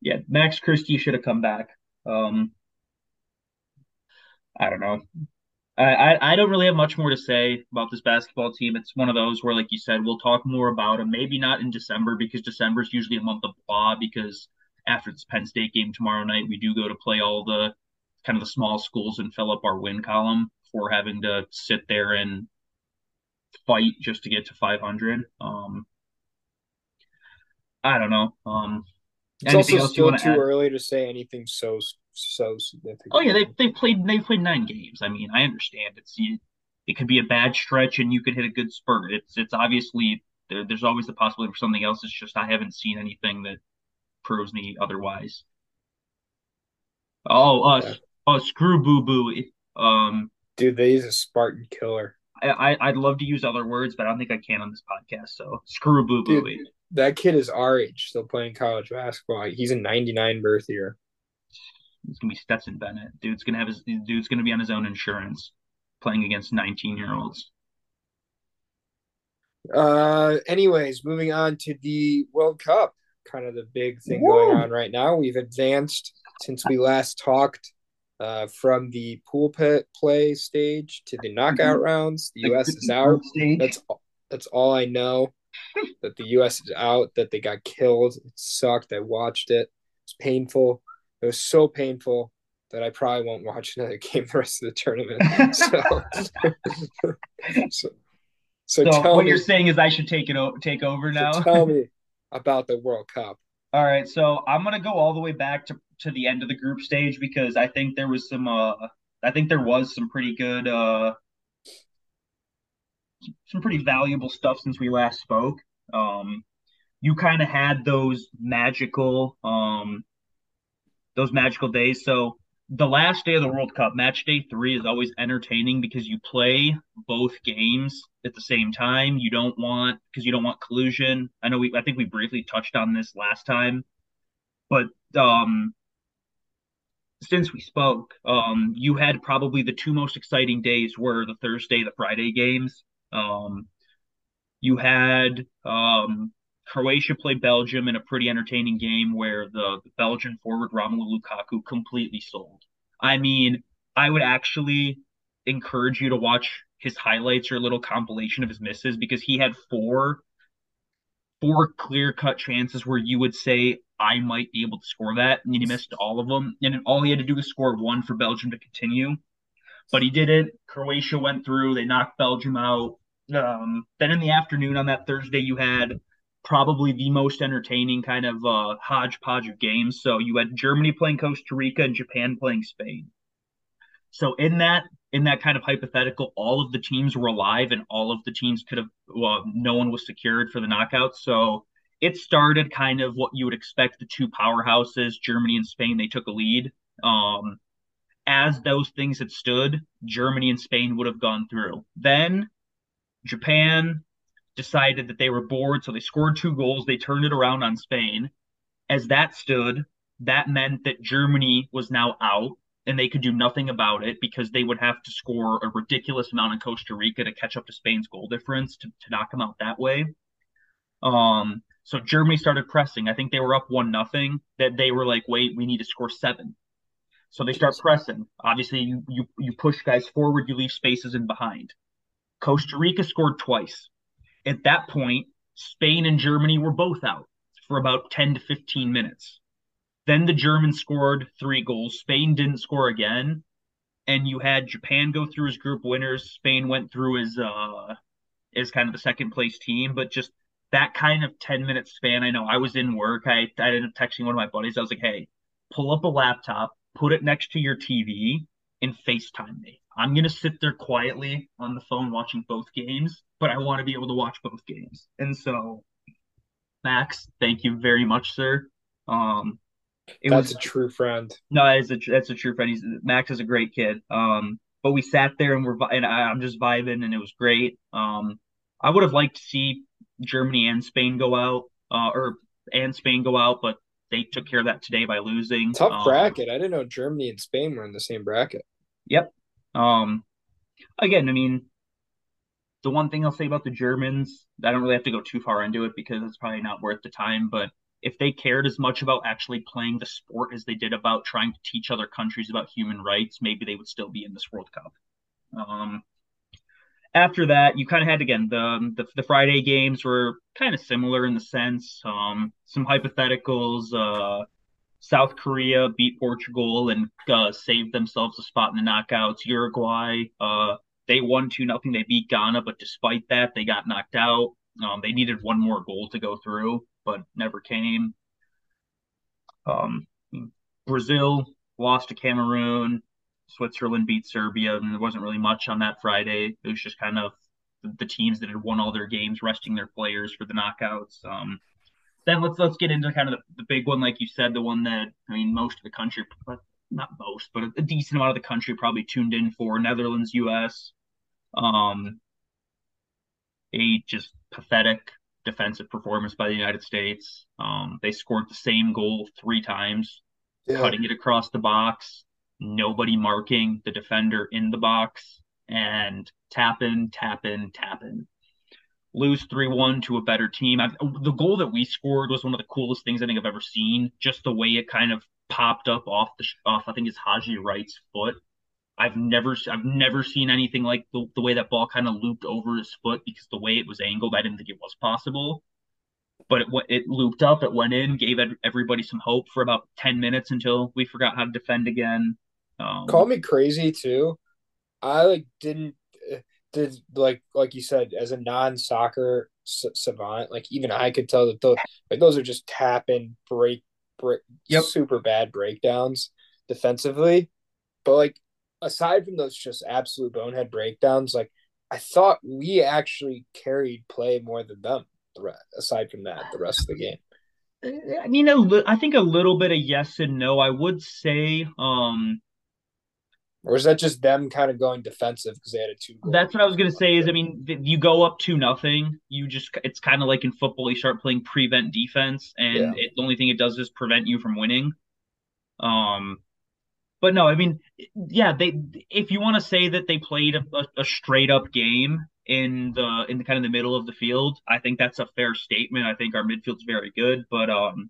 yeah, Max Christie should have come back. Um, I don't know. I, I, I don't really have much more to say about this basketball team. It's one of those where, like you said, we'll talk more about them. Maybe not in December because December is usually a month of blah. Because after this Penn State game tomorrow night, we do go to play all the kind of the small schools and fill up our win column for having to sit there and fight just to get to 500. Um, I don't know. Um, it's also still too add? early to say anything so so significant. Oh yeah, they they played they played nine games. I mean, I understand it's it could be a bad stretch and you could hit a good spurt. It's it's obviously there, there's always the possibility for something else. It's just I haven't seen anything that proves me otherwise. Oh, us. yeah. Oh, screw Boo Buie. Um, Dude, they use a Spartan killer. I, I would love to use other words, but I don't think I can on this podcast. So screw Boo Buie. That kid is our age, still playing college basketball. He's a '99 birth year. It's gonna be Stetson Bennett. Dude's gonna have his dude's gonna be on his own insurance, playing against 19 year olds. Uh, anyways, moving on to the World Cup, kind of the big thing Woo! going on right now. We've advanced since we last talked uh, from the pool pit play stage to the knockout mm-hmm. rounds. The, U.S. is out. That's that's all I know. that the U.S. is out. That they got killed. It sucked. I watched it. It's painful. It was so painful that I probably won't watch another game the rest of the tournament. so, so, So, So what me, you're saying is I should take it o take over so now? tell me about the World Cup. All right, so I'm gonna go all the way back to to the end of the group stage because I think there was some uh I think there was some pretty good uh some pretty valuable stuff since we last spoke. Um you kind of had those magical um those magical days. So the last day of the World Cup, match day three, is always entertaining because you play both games at the same time. You don't want because you don't want collusion. I know we I think we briefly touched on this last time, but um since we spoke, um you had probably the two most exciting days were the Thursday, the Friday games. Um you had um, Croatia play Belgium in a pretty entertaining game where the, the Belgian forward Romelu Lukaku completely sold. I mean, I would actually encourage you to watch his highlights or a little compilation of his misses because he had four four clear cut chances where you would say I might be able to score that, and he missed all of them. And all he had to do was score one for Belgium to continue, but he didn't. Croatia went through; they knocked Belgium out. Um, then in the afternoon on that Thursday, you had probably the most entertaining kind of uh, hodgepodge of games. So you had Germany playing Costa Rica and Japan playing Spain. So in that in that kind of hypothetical, all of the teams were alive and all of the teams could have well, no one was secured for the knockouts. So it started kind of what you would expect the two powerhouses, Germany and Spain, they took a lead. Um, as those things had stood, Germany and Spain would have gone through. Then Japan decided that they were bored, so they scored two goals. They turned it around on Spain. As that stood, that meant that Germany was now out and they could do nothing about it because they would have to score a ridiculous amount in Costa Rica to catch up to Spain's goal difference to, to knock them out that way. Um, so Germany started pressing. I think they were up one nothing. That they were like, wait, we need to score seven. So they start pressing. Obviously, you you you push guys forward, you leave spaces in behind. Costa Rica scored twice. At that point, Spain and Germany were both out for about 10 to 15 minutes. Then the Germans scored three goals. Spain didn't score again. And you had Japan go through as group winners. Spain went through as uh as kind of the second place team, but just that kind of 10 minute span. I know I was in work. I, I ended up texting one of my buddies. I was like, hey, pull up a laptop, put it next to your TV, and FaceTime me. I'm going to sit there quietly on the phone watching both games, but I want to be able to watch both games. And so, Max, thank you very much, sir. Um, it That's was a true friend. no, that's a that's a true friend. He's Max is a great kid. Um, but we sat there and we're and I, I'm just vibing and it was great. Um, I would have liked to see Germany and Spain go out, uh, or and Spain go out, but they took care of that today by losing. Tough Um, bracket. I didn't know Germany and Spain were in the same bracket. Yep. Um, again, I mean, the one thing I'll say about the Germans, I don't really have to go too far into it because it's probably not worth the time, but if they cared as much about actually playing the sport as they did about trying to teach other countries about human rights, maybe they would still be in this World Cup. Um, after that, you kind of had again the, the the Friday games were kind of similar in the sense um, some hypotheticals. Uh, South Korea beat Portugal and uh, saved themselves a spot in the knockouts. Uruguay, uh, they won two nothing. They beat Ghana, but despite that, they got knocked out. Um, they needed one more goal to go through, but never came. Um, Brazil lost to Cameroon. Switzerland beat Serbia, and there wasn't really much on that Friday. It was just kind of the, teams that had won all their games resting their players for the knockouts. Um, then let's let's get into kind of the, the big one, like you said, the one that I mean most of the country, but not most, but a decent amount of the country probably tuned in for Netherlands, U.S. Um, a just pathetic defensive performance by the United States. Um, they scored the same goal three times, Yeah. cutting it across the box, nobody marking the defender in the box, and tapping, tapping, tapping. Lose 3 1 to a better team. I, the goal that we scored was one of the coolest things I think I've ever seen. Just the way it kind of popped up off the off, I think it's Haji Wright's foot. I've never I've never seen anything like the, the way that ball kind of looped over his foot because the way it was angled, I didn't think it was possible. But it it looped up, it went in, gave everybody some hope for about ten minutes until we forgot how to defend again. Um, Call me crazy too. I like didn't did like like you said as a non-soccer savant, like even I could tell that those like those are just tap tapping break break yep. super bad breakdowns defensively. But like aside from those just absolute bonehead breakdowns, like I thought we actually carried play more than them. Aside from that, the rest of the game. I mean, I think a little bit of yes and no. I would say, um, or is that just them kind of going defensive because they had a two? That's what I was gonna say. Is I mean, you go up to nothing, you just it's kind of like in football, you start playing prevent defense, and yeah. it, the only thing it does is prevent you from winning. Um, but no, I mean, yeah, they if you want to say that they played a, a, straight up game in the in the kind of the middle of the field, I think that's a fair statement. I think our midfield's very good, but um,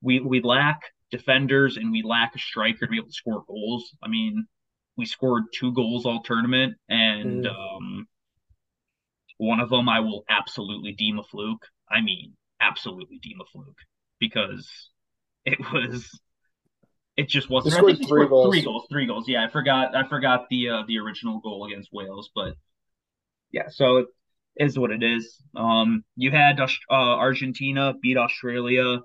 we we lack defenders and we lack a striker to be able to score goals. I mean, we scored two goals all tournament, and mm. um, one of them I will absolutely deem a fluke. I mean, absolutely deem a fluke because it was it just wasn't. Scored three scored goals. Three goals. Three goals. Yeah, I forgot. I forgot the uh, the original goal against Wales, but yeah. So it is what it is. Um, you had uh, Argentina beat Australia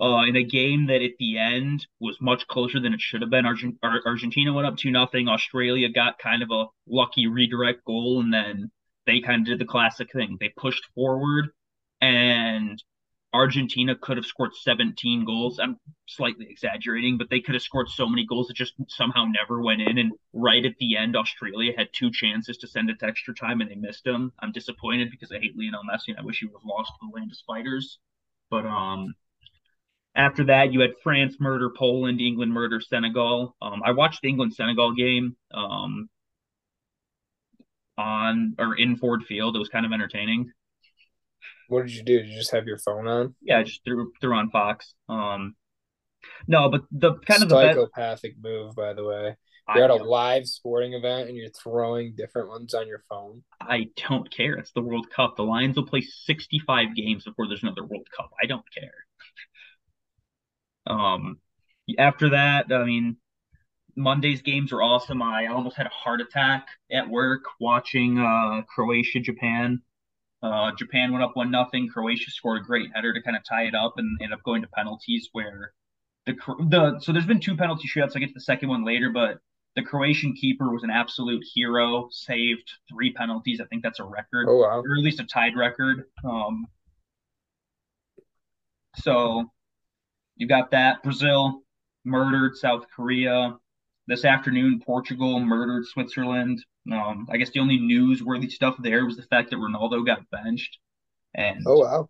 uh, in a game that at the end was much closer than it should have been. Argent- Argentina went up two nothing. Australia got kind of a lucky redirect goal, and then they kind of did the classic thing. They pushed forward, and Argentina could have scored 17 goals. I'm slightly exaggerating, but they could have scored so many goals that just somehow never went in. And right at the end, Australia had two chances to send it to extra time and they missed them. I'm disappointed because I hate Lionel Messi and I wish he would have lost to the land of spiders. But um, after that, you had France murder Poland, England murder Senegal. Um, I watched the England Senegal game um, on or in Ford Field. It was kind of entertaining. What did you do? Did you just have your phone on? Yeah, I just threw threw on Fox. Um, no, but the kind of the psychopathic move, by the way. You're at a live sporting event and you're throwing different ones on your phone. I don't care. It's the World Cup. The Lions will play 65 games before there's another World Cup. I don't care. Um, after that, I mean, Monday's games were awesome. I almost had a heart attack at work watching uh, Croatia Japan. Uh, Japan went up one nothing. Croatia scored a great header to kind of tie it up and ended up going to penalties where the the so there's been two penalty shootouts. I'll get to the second one later, but the Croatian keeper was an absolute hero. Saved three penalties. I think that's a record, oh, wow. or at least a tied record. Um, so you got that. Brazil murdered South Korea. This afternoon, Portugal murdered Switzerland. Um, I guess the only newsworthy stuff there was the fact that Ronaldo got benched. And oh wow,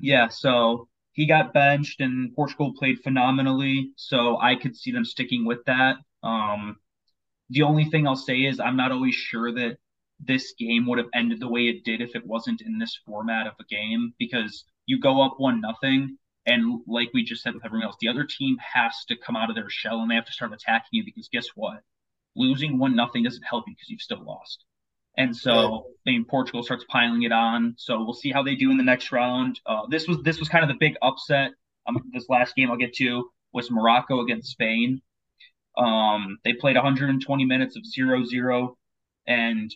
yeah. So he got benched, and Portugal played phenomenally. So I could see them sticking with that. Um, the only thing I'll say is I'm not always sure that this game would have ended the way it did if it wasn't in this format of a game because you go up one nothing and like we just said with everyone else, the other team has to come out of their shell and they have to start attacking you because guess what? Losing one nothing doesn't help you because you've still lost. And so I mean Portugal starts piling it on. So we'll see how they do in the next round. Uh, this was this was kind of the big upset. Um, this last game I'll get to was Morocco against Spain. Um, they played 120 minutes of 0-0, and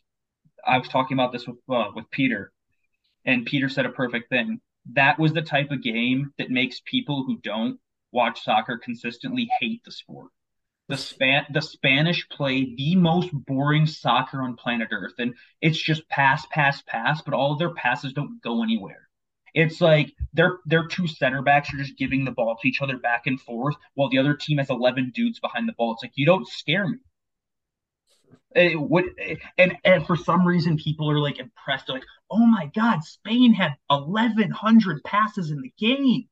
I was talking about this with uh, with Peter, and Peter said a perfect thing that was the type of game that makes people who don't watch soccer consistently hate the sport. The span the Spanish play the most boring soccer on planet Earth, and it's just pass, pass, pass, but all of their passes don't go anywhere. It's like their their two center backs are just giving the ball to each other back and forth, while the other team has eleven dudes behind the ball. It's like you don't scare me. It would, and and for some reason, people are like impressed. They're like, "Oh my God, Spain had 1,100 passes in the game,"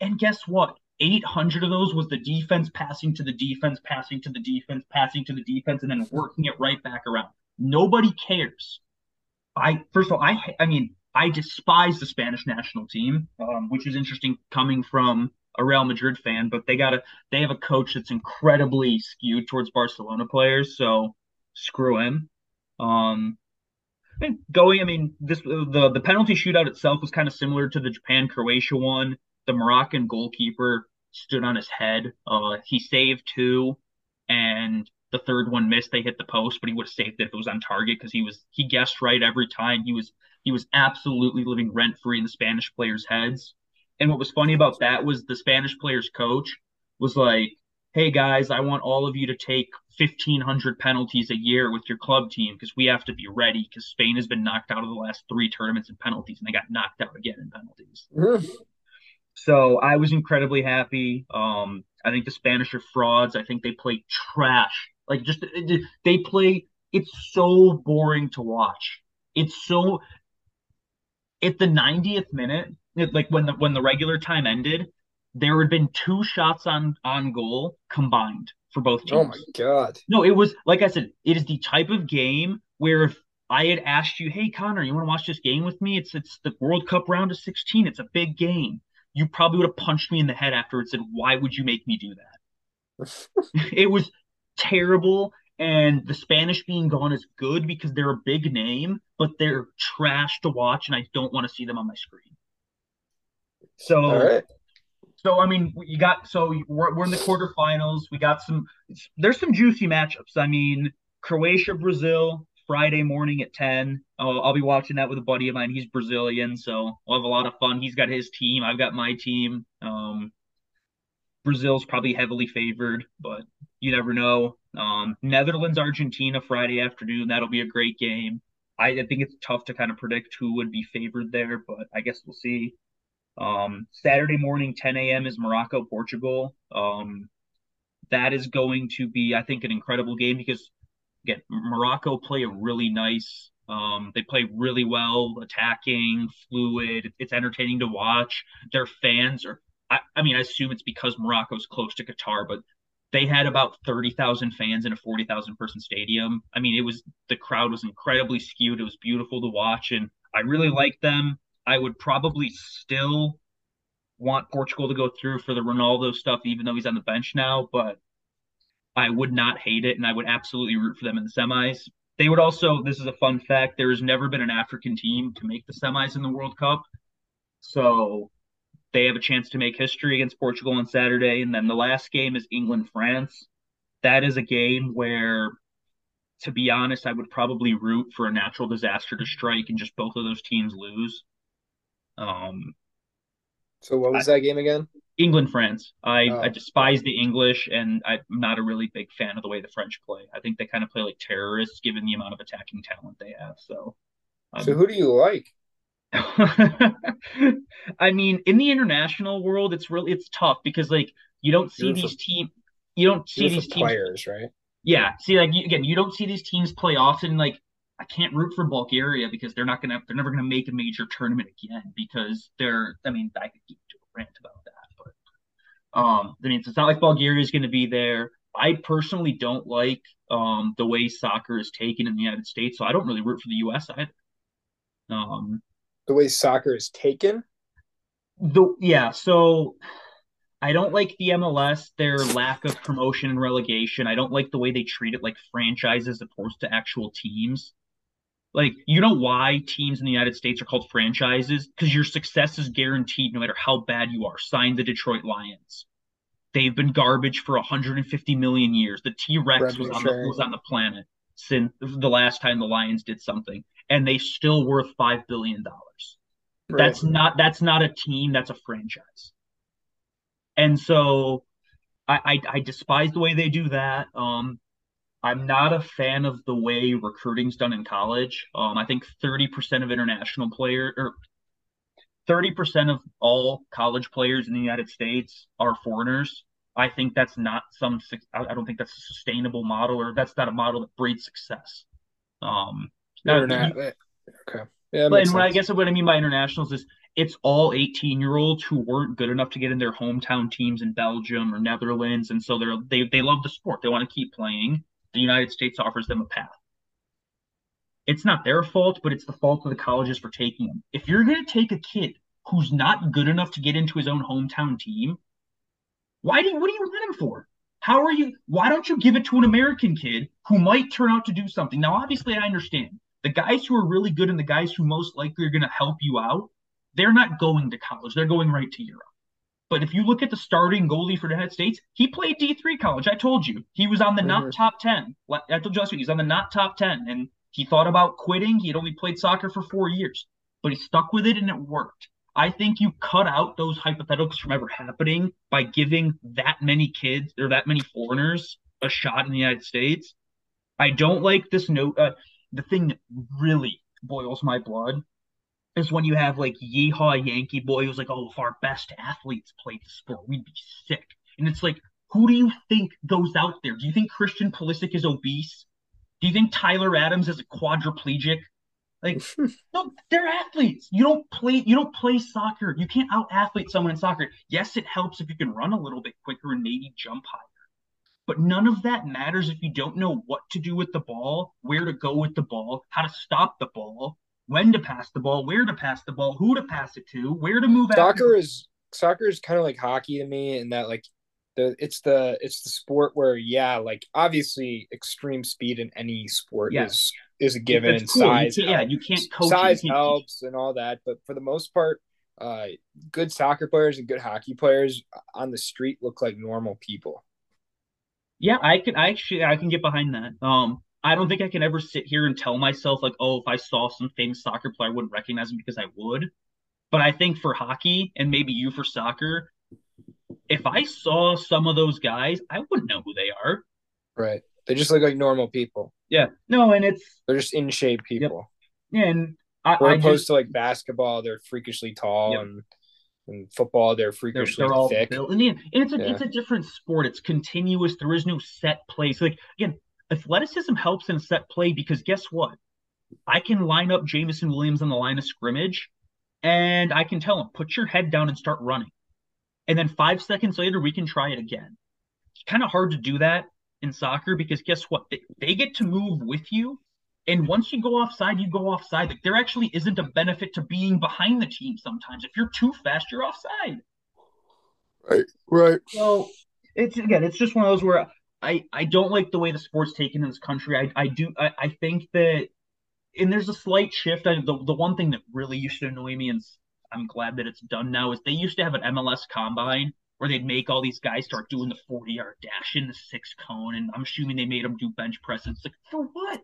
and guess what? 800 of those was the defense passing to the defense, passing to the defense, passing to the defense, and then working it right back around. Nobody cares. I first of all, I I mean, I despise the Spanish national team, um, which is interesting coming from a Real Madrid fan, but they got a they have a coach that's incredibly skewed towards Barcelona players, so screw him. Um, I going, I mean, this the the penalty shootout itself was kind of similar to the Japan Croatia one. The Moroccan goalkeeper stood on his head. Uh, he saved two, and the third one missed. They hit the post, but he would have saved it if it was on target because he was he guessed right every time. He was he was absolutely living rent free in the Spanish players' heads. And what was funny about that was the Spanish players' coach was like, "Hey guys, I want all of you to take 1500 penalties a year with your club team because we have to be ready because Spain has been knocked out of the last 3 tournaments in penalties and they got knocked out again in penalties." So I was incredibly happy. Um, I think the Spanish are frauds. I think they play trash. Like just they play. It's so boring to watch. It's so. At the 90th minute, like when the when the regular time ended, there had been two shots on on goal combined for both teams. Oh my god! No, it was like I said. It is the type of game where if I had asked you, "Hey Connor, you want to watch this game with me?" It's it's the World Cup round of 16. It's a big game you probably would have punched me in the head after and said, Why would you make me do that? it was terrible. And the Spanish being gone is good because they're a big name, but they're trash to watch, and I don't want to see them on my screen. So, so I mean, you got so we're, we're in the quarterfinals. We got some. There's some juicy matchups. I mean, Croatia, Brazil, Friday morning at 10. I'll, I'll, be watching that with a buddy of mine. He's Brazilian, so we'll have a lot of fun. He's got his team. I've got my team. Um, Brazil's probably heavily favored, but you never know. Um, Netherlands, Argentina, Friday afternoon. That'll be a great game. I, I, think it's tough to kind of predict who would be favored there, but I guess we'll see. Um, Saturday morning, 10 a.m. is Morocco, Portugal. Um, that is going to be, I think, an incredible game because again, Morocco play a really nice. Um, they play really well, attacking, fluid. It's entertaining to watch. Their fans are. I, I mean, I assume it's because Morocco's close to Qatar, but they had about 30,000 fans in a 40,000 person stadium. I mean, it was the crowd was incredibly skewed. It was beautiful to watch, and I really like them. I would probably still want Portugal to go through for the Ronaldo stuff, even though he's on the bench now. But I would not hate it, and I would absolutely root for them in the semis. They would also, this is a fun fact, there has never been an African team to make the semis in the World Cup. So they have a chance to make history against Portugal on Saturday. And then the last game is England France. That is a game where, to be honest, I would probably root for a natural disaster to strike and just both of those teams lose. Um, so what was I, that game again? England France. I, oh. I despise the English, and I'm not a really big fan of the way the French play. I think they kind of play like terrorists, given the amount of attacking talent they have. So, um, so who do you like? I mean, in the international world, it's really it's tough because like you don't see these teams. You don't see these teams players, right? Yeah. See, like you, again, you don't see these teams play often. Like I can't root for Bulgaria because they're not gonna they're never gonna make a major tournament again because they're I mean I could keep to a rant about that. Um, I mean, it's not like Bulgaria is going to be there. I personally don't like um, the way soccer is taken in the United States, so I don't really root for the U.S. either. Um, the way soccer is taken. The yeah, so I don't like the MLS, their lack of promotion and relegation. I don't like the way they treat it like franchises opposed to actual teams. Like, you know why teams in the United States are called franchises? Because your success is guaranteed no matter how bad you are. Sign the Detroit Lions. They've been garbage for 150 million years. The T Rex was on the was on the planet since the last time the Lions did something, and they still worth five billion dollars. Right. That's not that's not a team. That's a franchise. And so, I, I I despise the way they do that. Um, I'm not a fan of the way recruiting's done in college. Um, I think 30% of international players or 30% of all college players in the United States are foreigners. I think that's not some. I don't think that's a sustainable model, or that's not a model that breeds success. Um, now, not, eh, okay. Yeah, but and what I guess what I mean by internationals is it's all 18 year olds who weren't good enough to get in their hometown teams in Belgium or Netherlands, and so they're they they love the sport. They want to keep playing, the United States offers them a path. It's not their fault, but it's the fault of the colleges for taking them. If you're going to take a kid who's not good enough to get into his own hometown team, why do you, what do you want him for? How are you? Why don't you give it to an American kid who might turn out to do something? Now, obviously, I understand the guys who are really good and the guys who most likely are going to help you out, they're not going to college. They're going right to Europe. But if you look at the starting goalie for the United States, he played D3 college. I told you. He was on the mm-hmm. not top 10. I told you last week, he's on the not top 10. And he thought about quitting. He had only played soccer for four years, but he stuck with it and it worked. I think you cut out those hypotheticals from ever happening by giving that many kids or that many foreigners a shot in the United States. I don't like this note. Uh, the thing that really boils my blood is when you have like yeehaw Yankee boy who's like, oh, if our best athletes played the sport, we'd be sick. And it's like, who do you think goes out there? Do you think Christian Pulisic is obese? Do you think Tyler Adams is a quadriplegic? Like, no, they're athletes. You don't play. You don't play soccer. You can't out athlete someone in soccer. Yes, it helps if you can run a little bit quicker and maybe jump higher. But none of that matters if you don't know what to do with the ball, where to go with the ball, how to stop the ball, when to pass the ball, where to pass the ball, who to pass it to, where to move. Soccer is soccer is kind of like hockey to me, in that like the it's the it's the sport where yeah, like obviously extreme speed in any sport yes. is is a given and cool. size. You yeah, you can't coach size helps and all that, but for the most part, uh, good soccer players and good hockey players on the street look like normal people. Yeah, I can I actually I can get behind that. Um, I don't think I can ever sit here and tell myself like, oh, if I saw some famous soccer player, I wouldn't recognize him because I would. But I think for hockey and maybe you for soccer, if I saw some of those guys, I wouldn't know who they are. Right. They just look like normal people. Yeah. No, and it's they're just in shape people. Yep. And I, or opposed just, to like basketball, they're freakishly tall yep. and and football they're freakishly they're, they're all thick. Built. And, and it's a yeah. it's a different sport. It's continuous. There is no set place. Like again, athleticism helps in a set play because guess what? I can line up Jameson Williams on the line of scrimmage and I can tell him, put your head down and start running. And then five seconds later, we can try it again. It's kind of hard to do that in soccer because guess what? They, they get to move with you. And once you go offside, you go offside. Like there actually isn't a benefit to being behind the team sometimes. If you're too fast, you're offside. Right. Right. So it's again, it's just one of those where I, I don't like the way the sport's taken in this country. I, I do I, I think that and there's a slight shift. I, the the one thing that really used to annoy me, and I'm glad that it's done now, is they used to have an MLS combine where they'd make all these guys start doing the 40 yard dash in the six cone, and I'm assuming they made them do bench presses. Like for what?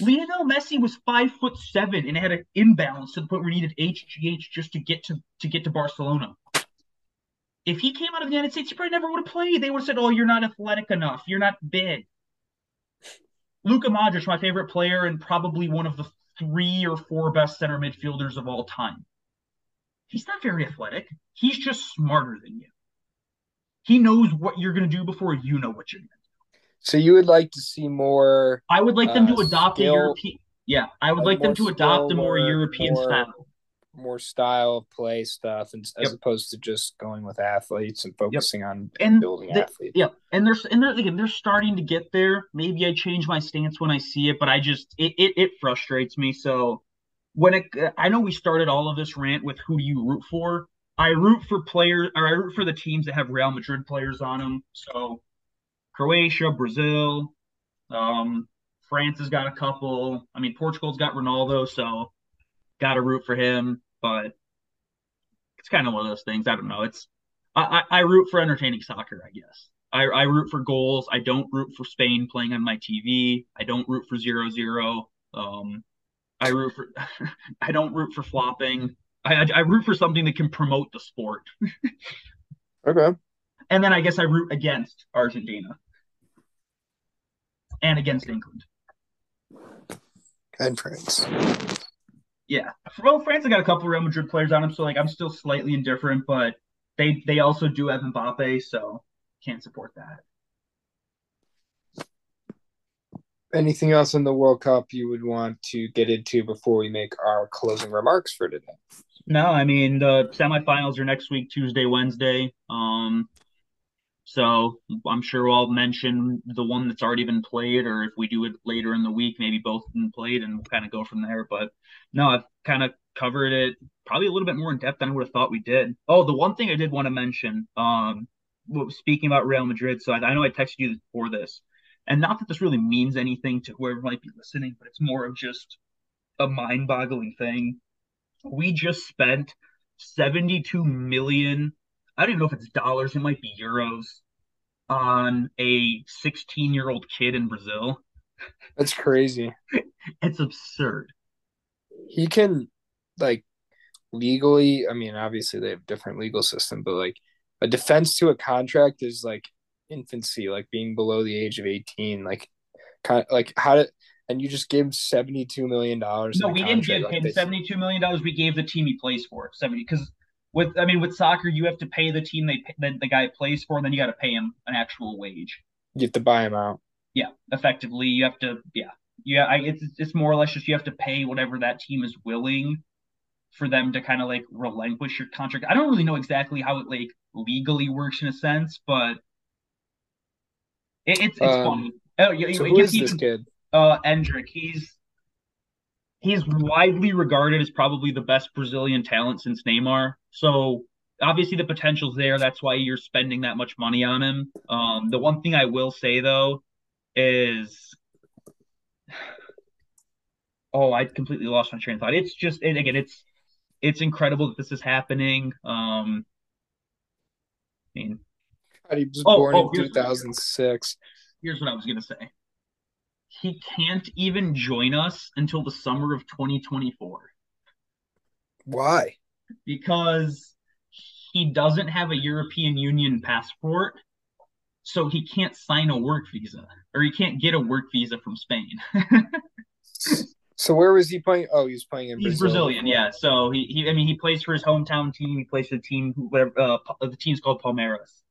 Lionel Messi was five foot seven and had an imbalance to the point where he needed HGH just to get to to get to Barcelona if he came out of the United States, he probably never would have played. They would have said, "Oh, you're not athletic enough. You're not big." Luka Modric, my favorite player, and probably one of the three or four best center midfielders of all time. He's not very athletic. He's just smarter than you. He knows what you're going to do before you know what you're going to do. So you would like to see more? I would like them uh, to adopt skill, a European. Yeah, I would like them to adopt a more, more European more, style more style of play stuff and, as opposed to just going with athletes and focusing yep. on and building the, athletes. Yeah, and there's and they're again they're starting to get there. Maybe I change my stance when I see it, but I just it it, it frustrates me. So when it I know we started all of this rant with who do you root for. I root for players or I root for the teams that have Real Madrid players on them. So Croatia, Brazil, um, France has got a couple. I mean, Portugal's got Ronaldo, so got to root for him but it's kind of one of those things. I don't know. It's I, I, I root for entertaining soccer, I guess. I, I root for goals. I don't root for Spain playing on my TV. I don't root for zero zero. Um, I root for I don't root for flopping. I, I, I root for something that can promote the sport. okay. And then I guess I root against Argentina and against England. And France. Yeah. Well, France got a couple Real Madrid players on them, so like I'm still slightly indifferent, but they they also do have Mbappe, so can't support that. Anything else in the World Cup you would want to get into before we make our closing remarks for today? No, I mean the semifinals are next week, Tuesday, Wednesday. Um, so I'm sure I'll mention the one that's already been played, or if we do it later in the week, maybe both been played, and we'll kind of go from there. But no, I've kind of covered it probably a little bit more in depth than I would have thought we did. Oh, the one thing I did want to mention, um, speaking about Real Madrid, so I, I know I texted you before this, and not that this really means anything to whoever might be listening, but it's more of just a mind-boggling thing. We just spent 72 million I don't even know if it's dollars, it might be euros on a 16 year old kid in Brazil. That's crazy. it's absurd. He can like legally, I mean, obviously they have different legal system, but like a defense to a contract is like infancy, like being below the age of 18. Like kind of like how did and you just gave him $72 million. No, we didn't give like him $72 million. We gave the team he plays for 70 because with I mean with soccer you have to pay the team they the, the guy plays for and then you got to pay him an actual wage. You have to buy him out. Yeah, effectively you have to yeah. Yeah, I, it's it's more or less just you have to pay whatever that team is willing for them to kind of like relinquish your contract. I don't really know exactly how it like legally works in a sense, but it, it's it's um, funny. Oh, you, so who is this kid? Uh, Endrick. He's he's widely regarded as probably the best Brazilian talent since Neymar. So obviously the potential's there. That's why you're spending that much money on him. Um, the one thing I will say though is, oh, I completely lost my train of thought. It's just and again, it's it's incredible that this is happening. Um, I mean, God, he was oh, born oh, in 2006. Here's what I was gonna say he can't even join us until the summer of 2024. Why? Because he doesn't have a European Union passport, so he can't sign a work visa or he can't get a work visa from Spain. so where was he playing? Oh, he's playing in He's Brazil. Brazilian, yeah. So he, he I mean he plays for his hometown team. He plays for the team whatever uh, the team's called Palmeiras.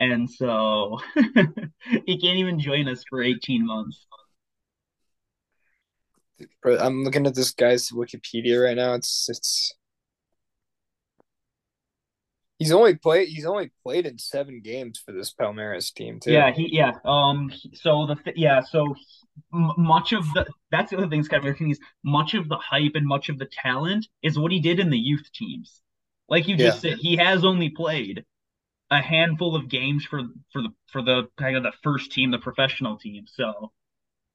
And so he can't even join us for 18 months. I'm looking at this guy's Wikipedia right now. It's it's he's only played he's only played in seven games for this Palmeiras team too. Yeah, he yeah. Um. So the yeah. So much of the that's the other thing that's kind of interesting is much of the hype and much of the talent is what he did in the youth teams. Like you just yeah. said, he has only played a handful of games for for the for the kind of the first team, the professional team. So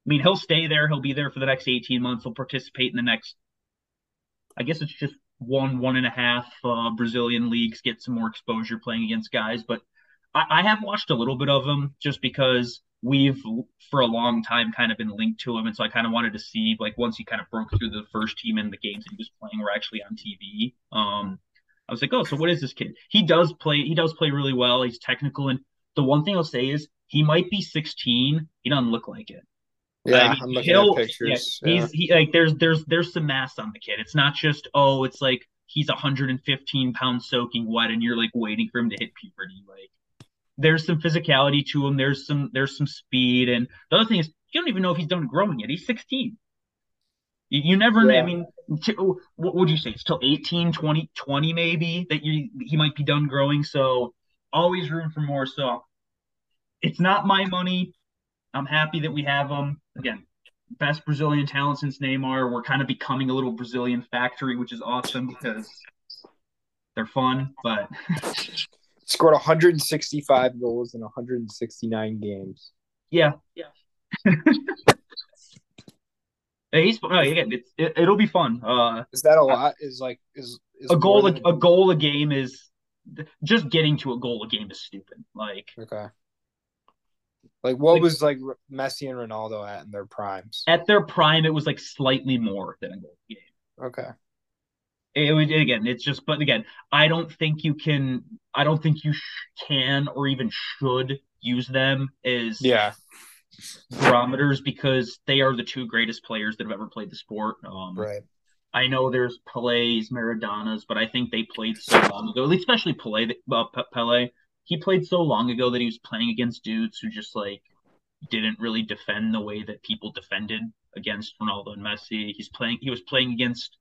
I mean, he'll stay there. He'll be there for the next 18 months. He'll participate in the next, I guess it's just one, one and a half uh, Brazilian leagues, get some more exposure playing against guys. But I, I have watched a little bit of him just because we've for a long time kind of been linked to him. And so I kind of wanted to see, like, once he kind of broke through the first team and the games that he was playing were actually on TV. Um, I was like, oh, so what is this kid? He does play, he does play really well. He's technical. And the one thing I'll say is he might be 16. He doesn't look like it. Yeah, mean, I'm looking at pictures. Yeah, he's he like there's there's there's some mass on the kid. It's not just oh, it's like he's 115 pounds soaking wet, and you're like waiting for him to hit puberty. Like there's some physicality to him. There's some there's some speed, and the other thing is you don't even know if he's done growing yet. He's 16. You, you never yeah. know. I mean, to, what would you say? It's till 18, 20, 20 maybe that you he might be done growing. So always room for more. So it's not my money. I'm happy that we have him. Again, best Brazilian talent since Neymar. We're kind of becoming a little Brazilian factory, which is awesome because they're fun. But scored 165 goals in 169 games. Yeah, yeah. he's uh, again. It's it, will be fun. Uh, is that a lot? Is like is, is a goal? A, a goal a game is just getting to a goal a game is stupid. Like okay. Like what like, was like Messi and Ronaldo at in their primes? At their prime, it was like slightly more than a goal game. Okay. It would again. It's just, but again, I don't think you can. I don't think you sh- can or even should use them as yeah barometers because they are the two greatest players that have ever played the sport. Um, right. I know there's Pele's, Maradona's, but I think they played so long ago, especially Pele. Uh, Pele he played so long ago that he was playing against dudes who just like didn't really defend the way that people defended against Ronaldo and Messi. He's playing he was playing against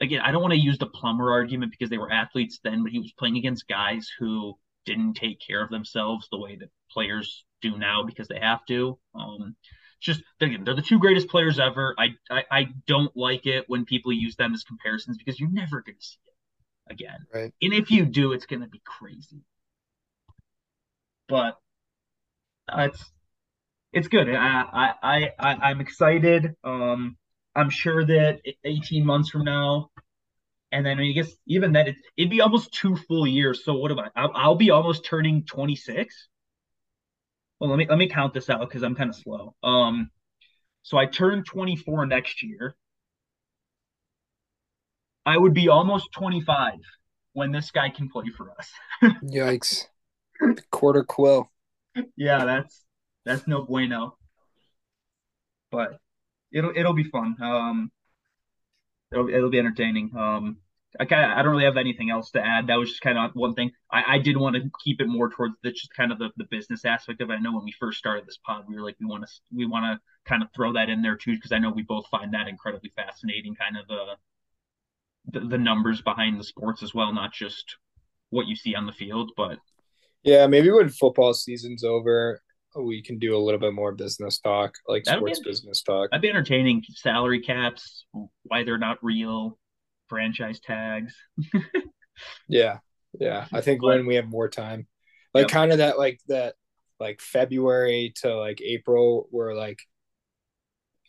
again, I don't want to use the plumber argument because they were athletes then, but he was playing against guys who didn't take care of themselves the way that players do now because they have to. Um, just again, they're the two greatest players ever. I, I, I don't like it when people use them as comparisons because you're never going to see it again. Right. And if you do, it's going to be crazy but uh, it's it's good. I I I I'm excited. Um, I'm sure that 18 months from now, And then I guess even that it, it'd be almost two full years. So what am I? I'll, I'll be almost turning 26. Well, let me let me count this out because I'm kind of slow. Um, so I turn 24 next year. I would be almost 25 when this guy can play for us. Yikes. Quarter quill. yeah, that's that's no bueno. But it'll it'll be fun. Um it'll it'll be entertaining. Um I kind I don't really have anything else to add. That was just kind of one thing. I, I did want to keep it more towards the just kind of the, the business aspect of it. I know when we first started this pod, we were like we want to we want to kind of throw that in there too because I know we both find that incredibly fascinating, kind of the, the the numbers behind the sports as well, not just what you see on the field, but yeah, maybe when football season's over, we can do a little bit more business talk, like That'd sports business talk. I'd be entertaining. Salary caps, why they're not real, franchise tags. Yeah, yeah. I think But- when we have more time, like Yep. kind of that, like that, like February to like April, where like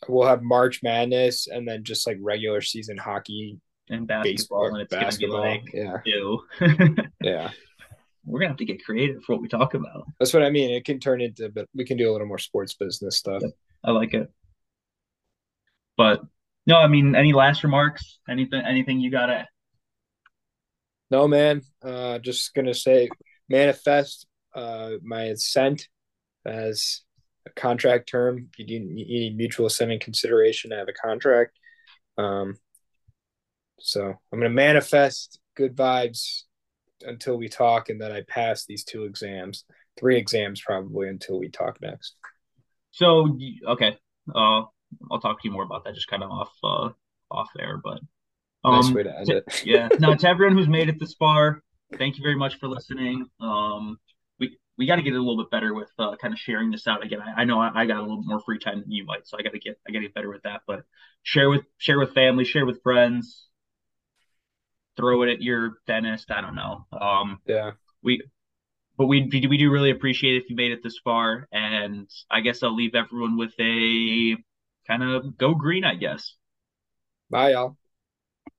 we'll have March Madness and then just like regular season hockey, And basketball, baseball, and it's basketball. gonna be yeah, like, ew. yeah. We're gonna have to get creative for what we talk about. That's what I mean. It can turn into, but we can do a little more sports business stuff. I like it. But no, I mean, any last remarks? Anything? Anything you gotta? No, man. Uh, just gonna say, manifest uh, my assent as a contract term. You need, you need mutual assent and consideration to have a contract. Um, so I'm gonna manifest good vibes until we talk, and then I pass these two exams, three exams probably until we talk next. So okay, uh, I'll talk to you more about that, just kind of off, uh, off air. But Nice um, way to end to- it. yeah. now to everyone who's made it this far, thank you very much for listening. Um, we we got to get a little bit better with uh, kind of sharing this out again. I, I know I, I got a little more free time than you might, so I got to get I got to get better with that. But share with share with family, share with friends, throw it at your dentist. I don't know. Um, Yeah. we but we we do really appreciate if you made it this far, and I guess I'll leave everyone with a kind of go green, I guess. Bye, y'all.